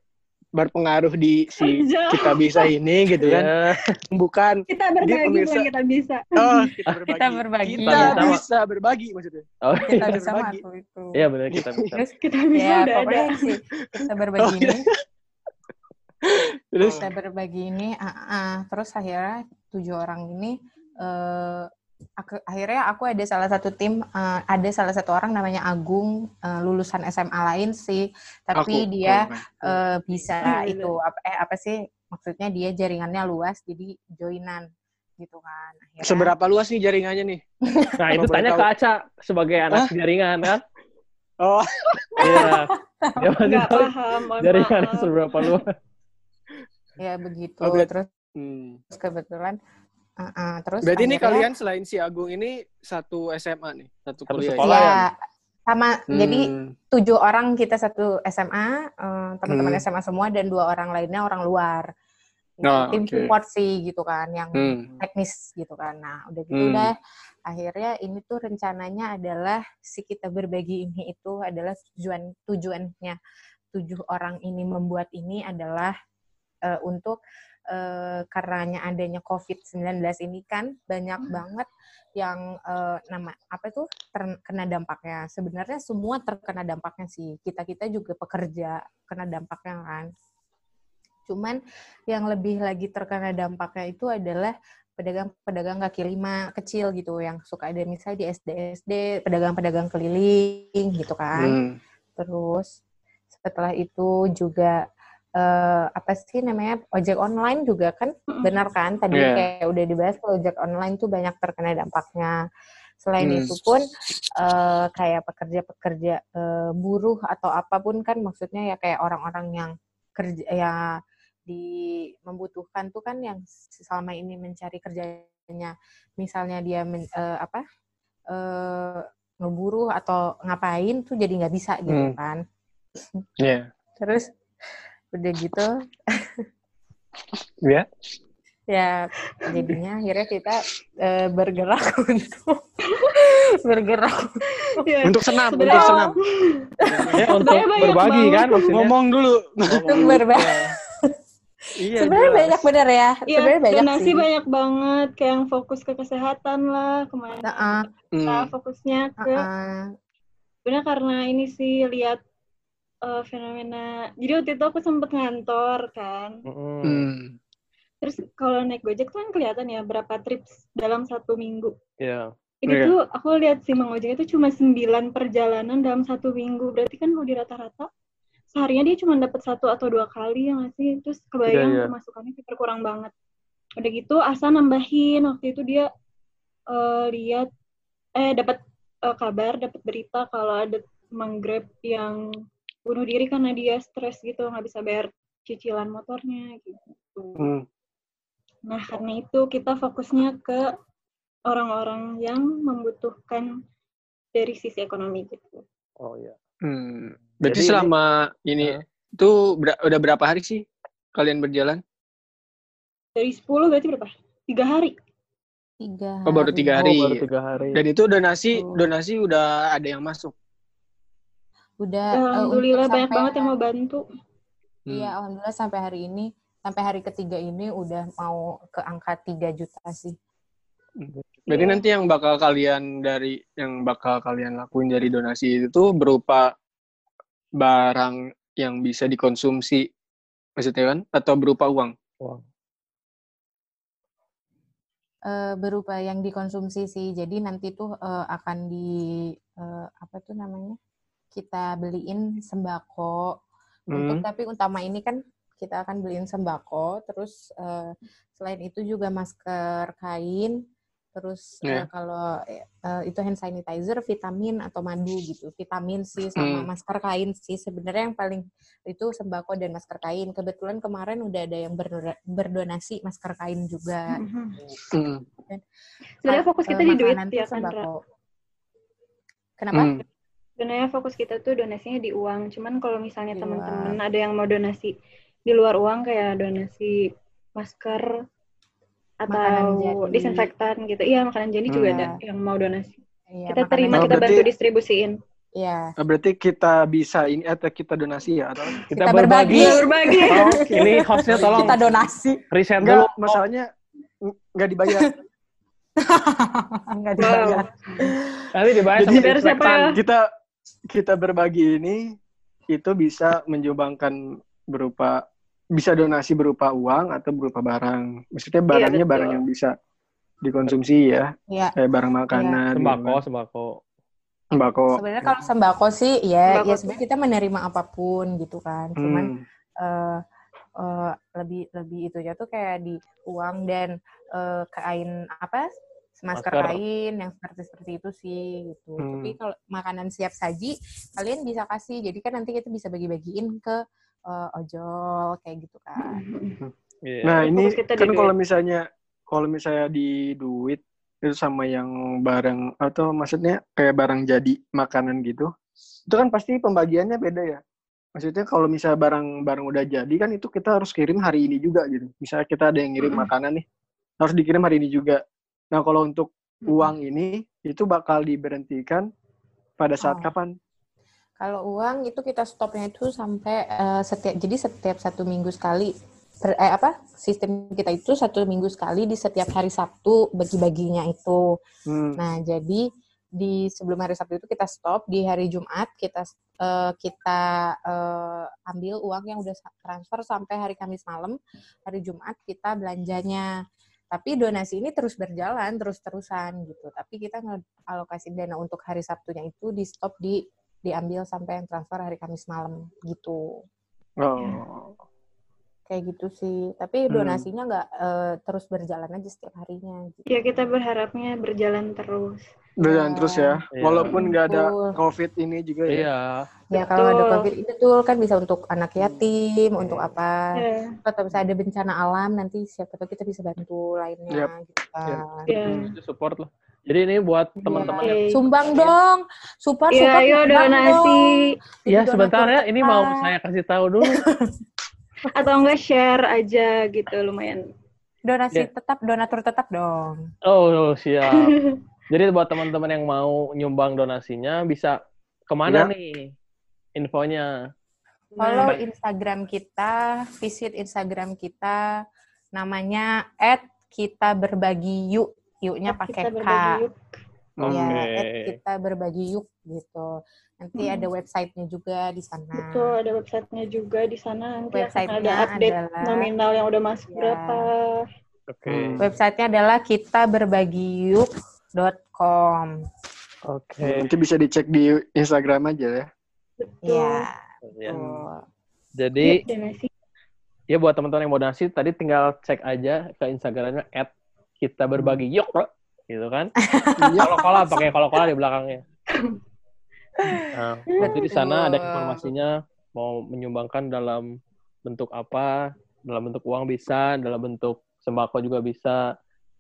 berpengaruh di si kita bisa ini gitu kan. Ya, Bukan Kita berbagi pemirsa- bukan kita bisa. oh kita berbagi. Kita berbagi. Kita Kita bisa berbagi maksudnya. oh, kita Kita bisa berbagi. itu iya benar kita bisa. terus Kita bisa ya udah ada. sih kita berbagi Oh, ini Terus kita berbagi ini ah, ah. terus akhirnya tujuh orang ini eh aku- akhirnya aku ada salah satu tim eh, ada salah satu orang namanya Agung eh, lulusan SMA lain sih tapi aku- dia eh, bisa Hmm, bener. itu apa eh apa sih maksudnya dia jaringannya luas jadi joinan gitu kan akhirnya seberapa luas nih jaringannya nih? Nah, itu tanya ke Aca sebagai anak jaringan kan. Oh, Iya. Dia masih Nggak tahu paham. mohon jaringannya maaf. seberapa luas. Ya begitu Oh, berarti- terus hmm. kebetulan ah, ah. terus Berarti ini akhirnya- kalian selain si Agung ini satu SMA nih, satu Satu kuliah. sekolah. ya? ya sama jadi Hmm. tujuh orang kita satu SMA, eh, teman-teman Hmm. SMA semua dan dua orang lainnya orang luar. Oh, Tim oke. support sih gitu kan, yang Hmm. teknis gitu kan. Nah udah gitu Hmm. udah akhirnya ini tuh rencananya adalah si kita berbagi ini itu adalah tujuan tujuannya tujuh orang ini membuat ini adalah eh, untuk eh, karenanya adanya COVID-19 ini kan banyak banget yang eh, nama apa tuh terkena dampaknya. Sebenarnya semua terkena dampaknya sih. Kita kita juga pekerja kena dampaknya kan. Cuman yang lebih lagi terkena dampaknya itu adalah pedagang-pedagang kaki lima kecil gitu yang suka ada misalnya di SD-SD, pedagang-pedagang keliling gitu kan. Hmm. Terus setelah itu juga eh, apa sih namanya ojek online juga kan benar kan tadi Iya. kayak udah dibahas kalau ojek online tuh banyak terkena dampaknya. Selain Hmm. itu pun eh, kayak pekerja-pekerja eh, buruh atau apa pun kan maksudnya ya kayak orang-orang yang kerja ya di membutuhkan tuh kan yang selama ini mencari kerjanya misalnya dia men- eh, apa eh, ngeburu atau ngapain tuh jadi nggak bisa gitu Hmm. kan Iya. terus udah gitu Ya. ya jadinya akhirnya kita eh, bergerak untuk bergerak Iya. Untuk senam, untuk Sebenarnya- senam. Ya untuk berbagi kan maksudnya. Ngomong dulu. untuk berbagi Iya. sebenarnya jelas. banyak bener ya Iya, sebenarnya banyak donasi sih banyak banget kayak yang fokus ke kesehatan lah kemarin. Heeh, Kita Hmm. fokusnya ke heeh. sebenarnya karena ini sih lihat eh, fenomena. Jadi waktu itu aku sempet ngantor kan. Hmm. Terus kalau naik Gojek tuh kan kelihatan ya berapa trips dalam satu minggu. Iya. Ini Iya. tuh aku lihat si Mang Ojek itu cuma 9 perjalanan dalam satu minggu. Berarti kan kalau di rata-rata seharinya dia cuma dapat satu atau dua kali ya nggak sih? Terus kebayang Iya, iya. pemasukannya berkurang banget. Udah gitu Asa nambahin waktu itu dia eh, lihat eh dapat eh, kabar, dapat berita kalau ada teman Grab yang bunuh diri karena dia stres gitu nggak bisa bayar cicilan motornya gitu. Hmm. Nah, karena itu kita fokusnya ke orang-orang yang membutuhkan dari sisi ekonomi gitu. Oh iya. Hmm. Berarti Jadi selama ini Heeh. tuh ber- udah berapa hari sih kalian berjalan? Dari 10 berarti berapa? Tiga hari. tiga Oh, baru tiga hari. Oh, baru tiga hari. Dan itu donasi Oh. donasi udah ada yang masuk. Udah eh, Alhamdulillah untuk banyak banget yang mau bantu. Hmm. Iya, alhamdulillah sampai hari ini, sampai hari ketiga ini udah mau ke angka 3 juta sih. Berarti Iya. nanti yang bakal kalian dari yang bakal kalian lakuin dari donasi itu tuh berupa barang yang bisa dikonsumsi maksudnya kan atau berupa uang? Wah. Eh, berupa yang dikonsumsi sih. Jadi nanti tuh eh, akan di eh, apa tuh namanya? Kita beliin sembako. Untuk Hmm. tapi utama ini kan kita akan beliin sembako, terus eh, selain itu juga masker kain, terus eh, Iya. kalau eh, itu hand sanitizer, vitamin atau madu gitu. Vitamin sih sama Hmm. masker kain sih sebenarnya yang paling itu sembako dan masker kain. Kebetulan kemarin udah ada yang berdona- berdonasi masker kain juga. Mhm. Hmm. Sebenarnya fokus Eh, kita di duit ya tuh Ra? sembako. Kenapa? Hmm. Sebenarnya fokus kita tuh donasinya di uang. Cuman kalau misalnya Di teman-teman ada yang mau donasi di luar uang kayak donasi masker atau jadi. disinfektan gitu. Iya, makanan jadi juga Hmm. ada yang mau donasi. Iya, Kita terima, Oh, kita berarti- bantu distribusiin. Iya. Ah, Berarti kita bisa ini atau kita donasi ya atau Kita, Kita berbagi. berbagi. Iya. Oh, ini hostnya tolong Kita donasi. riset enggak dulu. masalahnya nggak dibayar. Enggak Wow. dibayar. Nanti dibayar Jadi sama siapa ya? kita kita berbagi ini itu bisa menyumbangkan berupa bisa donasi berupa uang atau berupa barang. Maksudnya barangnya betul. barang yang bisa dikonsumsi ya, Iya. kayak barang makanan, Sembako, gitu kan. sembako. sembako. Sebenarnya kalau sembako sih ya, Sembako ya sebenarnya kita menerima apa pun gitu kan. Cuman Hmm. eh, eh, lebih lebih itu ya tuh kayak di uang dan eh, kain apa masker Masker. kain yang seperti seperti itu sih gitu. Hmm. Tapi kalau makanan siap saji kalian bisa kasih. Jadi kan nanti kita bisa bagi-bagiin ke eh, ojol kayak gitu kan. Iya. Nah, Fokus ini kita kan duit. kalau misalnya kalau misalnya di duit itu sama yang barang atau maksudnya kayak barang jadi makanan gitu. Itu kan pasti pembagiannya beda ya. Maksudnya kalau misalnya barang-barang udah jadi kan itu kita harus kirim hari ini juga gitu. Misalnya kita ada yang ngirim Mm-mm. makanan nih, harus dikirim hari ini juga. Nah, kalau untuk Mm-mm. uang ini itu bakal diberhentikan pada saat Oh. kapan? Kalau uang itu kita stopnya itu sampai eh, setiap jadi setiap satu minggu sekali per- eh, apa sistem kita itu satu minggu sekali di setiap hari Sabtu bagi-baginya itu. Hmm. Nah jadi di sebelum hari Sabtu itu kita stop di hari Jumat kita eh, kita eh, ambil uang yang udah transfer sampai hari Kamis malam hari Jumat kita belanjanya. Tapi donasi ini terus berjalan terus-terusan gitu. Tapi kita alokasi dana untuk hari Sabtunya itu di stop di diambil sampai yang transfer hari Kamis malam gitu. Oh. Kayak gitu sih. Tapi Hmm. donasinya nggak eh, terus berjalan aja setiap harinya. Gitu. Ya kita berharapnya berjalan terus. Berjalan terus ya. Iya. Walaupun nggak ada. COVID ini juga ya. Iya. Ya kalau ada. COVID itu tuh kan bisa untuk anak yatim, untuk apa? Ya. Atau bisa ada bencana alam nanti siapa tahu kita bisa bantu lainnya Yap. gitu kan. Ya. Itu support lah. Jadi ini buat Iya. teman-teman yang Oke. Sumbang dong, support Iya, support ayo sumbang donasi. dong. Ya sebentar ya, ini mau saya kasih tahu dulu. Atau enggak share aja gitu lumayan. donasi Ya. tetap donatur tetap dong. Oh siap. Jadi buat teman-teman yang mau nyumbang donasinya bisa ke mana Ya. nih infonya? Follow Baik. Instagram kita, visit Instagram kita, namanya kita berbagi yuk, yuknya pakai kita K. berbagi yuk. Ya, Oke. kita berbagi yuk gitu. Nanti Hmm. ada websitenya juga di sana. Betul, ada websitenya juga di sana. Nanti akan Websitenya ada update adalah- nominal yang udah masuk Ya. berapa. Oke. Hmm. Websitenya adalah kita berbagiyuk.com. Oke. Nanti bisa dicek di Instagram aja ya. Betul. Ya, Ya. Jadi donasi. ya buat teman-teman yang mau donasi tadi tinggal cek aja ke Instagramnya at kita berbagi yuk bro. gitu kan Iya. kalau kola pakai kalau kola di belakangnya nah, nanti di sana ada informasinya mau menyumbangkan dalam bentuk apa dalam bentuk uang bisa dalam bentuk sembako juga bisa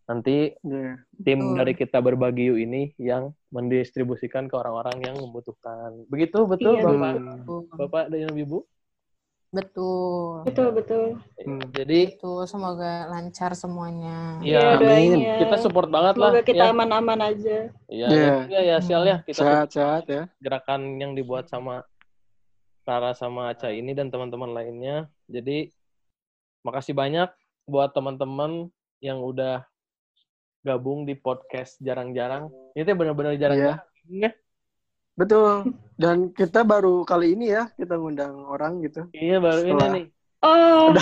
nanti Iya. tim Betul. dari kita berbagi yuk ini yang mendistribusikan ke orang-orang yang membutuhkan begitu betul Iya. bapak Betul. bapak dan ibu Betul. Betul, betul. Hmm. jadi Betul. Semoga lancar semuanya. ya Iya, amin. doainnya. kita support banget lah Semoga kita ya aman-aman aja. Iya, Iya. ya, ya, sial ya kita Sehat-sehat ya. gerakan yang dibuat sama Rara sama Aca ini dan teman-teman lainnya. Jadi makasih banyak buat teman-teman yang udah gabung di podcast jarang-jarang. Ini tuh benar-benar jarang-jarang. ya. Betul. Dan kita baru kali ini ya kita ngundang orang gitu. Iya baru ini Setelah- nih. Oh,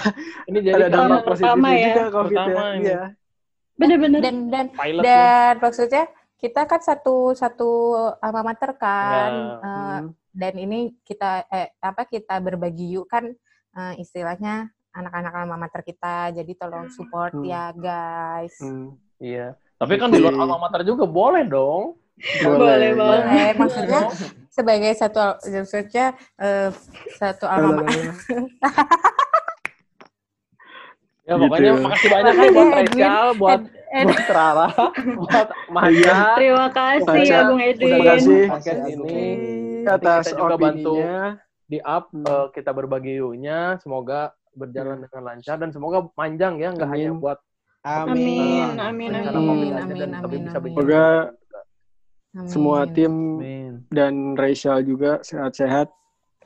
Ini jadi Ada dampak pertama ya. juga COVID Pertama ya. ini. Iya. bener-bener. Dan dan pilot ya. dan maksudnya kita kan satu satu alma mater kan. Ya. Eh, Hmm. dan ini kita eh apa kita berbagi yuk kan eh, istilahnya anak-anak alma mater kita. Jadi tolong support Hmm. ya guys. Hmm. Iya. Tapi kan di luar alma mater juga boleh dong. Boleh banget. Boleh, maksudnya sebagai satu maksudnya eh, satu alma mater. Ya Gitu pokoknya ya. makasih banyak ya Makasih, buat Edwin. Rachel, buat Ed- buat Rara, buat Maja. Terima kasih Baca. ya Bung Edwin. Udah kasih. podcast ini. Atas kita juga bantu opininya. di up Hmm. eh, kita berbagi you-nya. Semoga berjalan dengan lancar dan semoga panjang ya, nggak hanya buat Amin, amin, amin. Amin, dan tapi amin, bisa amin. Semoga Amin. semua tim Amin. dan Rachel juga sehat-sehat.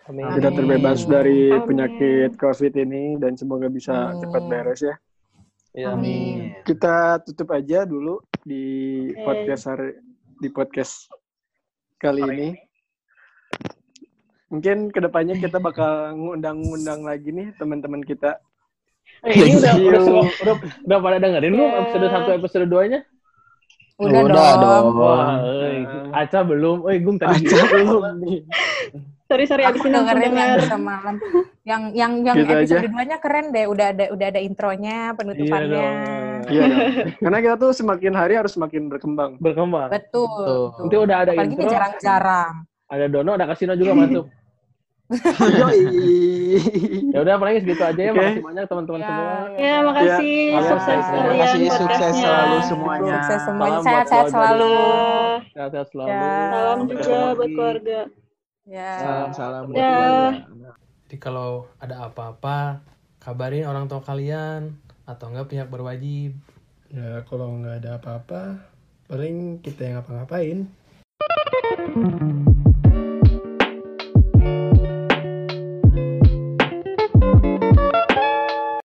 Amin. Amin. Tidak terbebas dari Amin. penyakit COVID ini dan semoga bisa Amin. cepat beres ya. Iya. Amin. Kita tutup aja dulu di Oke. podcast hari di podcast kali ini. Mungkin ke depannya kita bakal ngundang-ngundang lagi nih teman-teman kita. Eh, ini udah, udah, semua- udah, udah pada dengerin belum Ya. episode 1 episode 2-nya? Udah, Udah dong. dong. Wah, euy. Aca belum. Eh, Gung tadi Aca belum nih. Sorry, sorry, abis Aku ini langsung dengerin yang denger. semalam. Yang yang yang Gitu episode aja. 2-nya keren deh. Udah ada udah ada intronya, penutupannya. Iya dong. Karena kita tuh semakin hari harus semakin berkembang. Berkembang. Betul. Betul. Nanti udah ada Apalagi intro, jarang-jarang. ada Dono, ada Kasino juga masuk. Ya udah paling segitu aja ya. Oke. Makasih banyak teman-teman Ya, semua. Ya, makasih. Ya. Sukses Ya. kalian Makasih, sukses selalu semuanya. Sukses semuanya. Salam buat Sehat-sehat selalu. Ya. Sehat-sehat selalu. Ya. Salam juga buat keluarga. Ya. Salam-salam buat Ya. keluarga. Jadi kalau ada apa-apa, kabarin orang tua kalian atau enggak pihak berwajib. Ya kalau nggak ada apa-apa, paling kita yang ngapa-ngapain.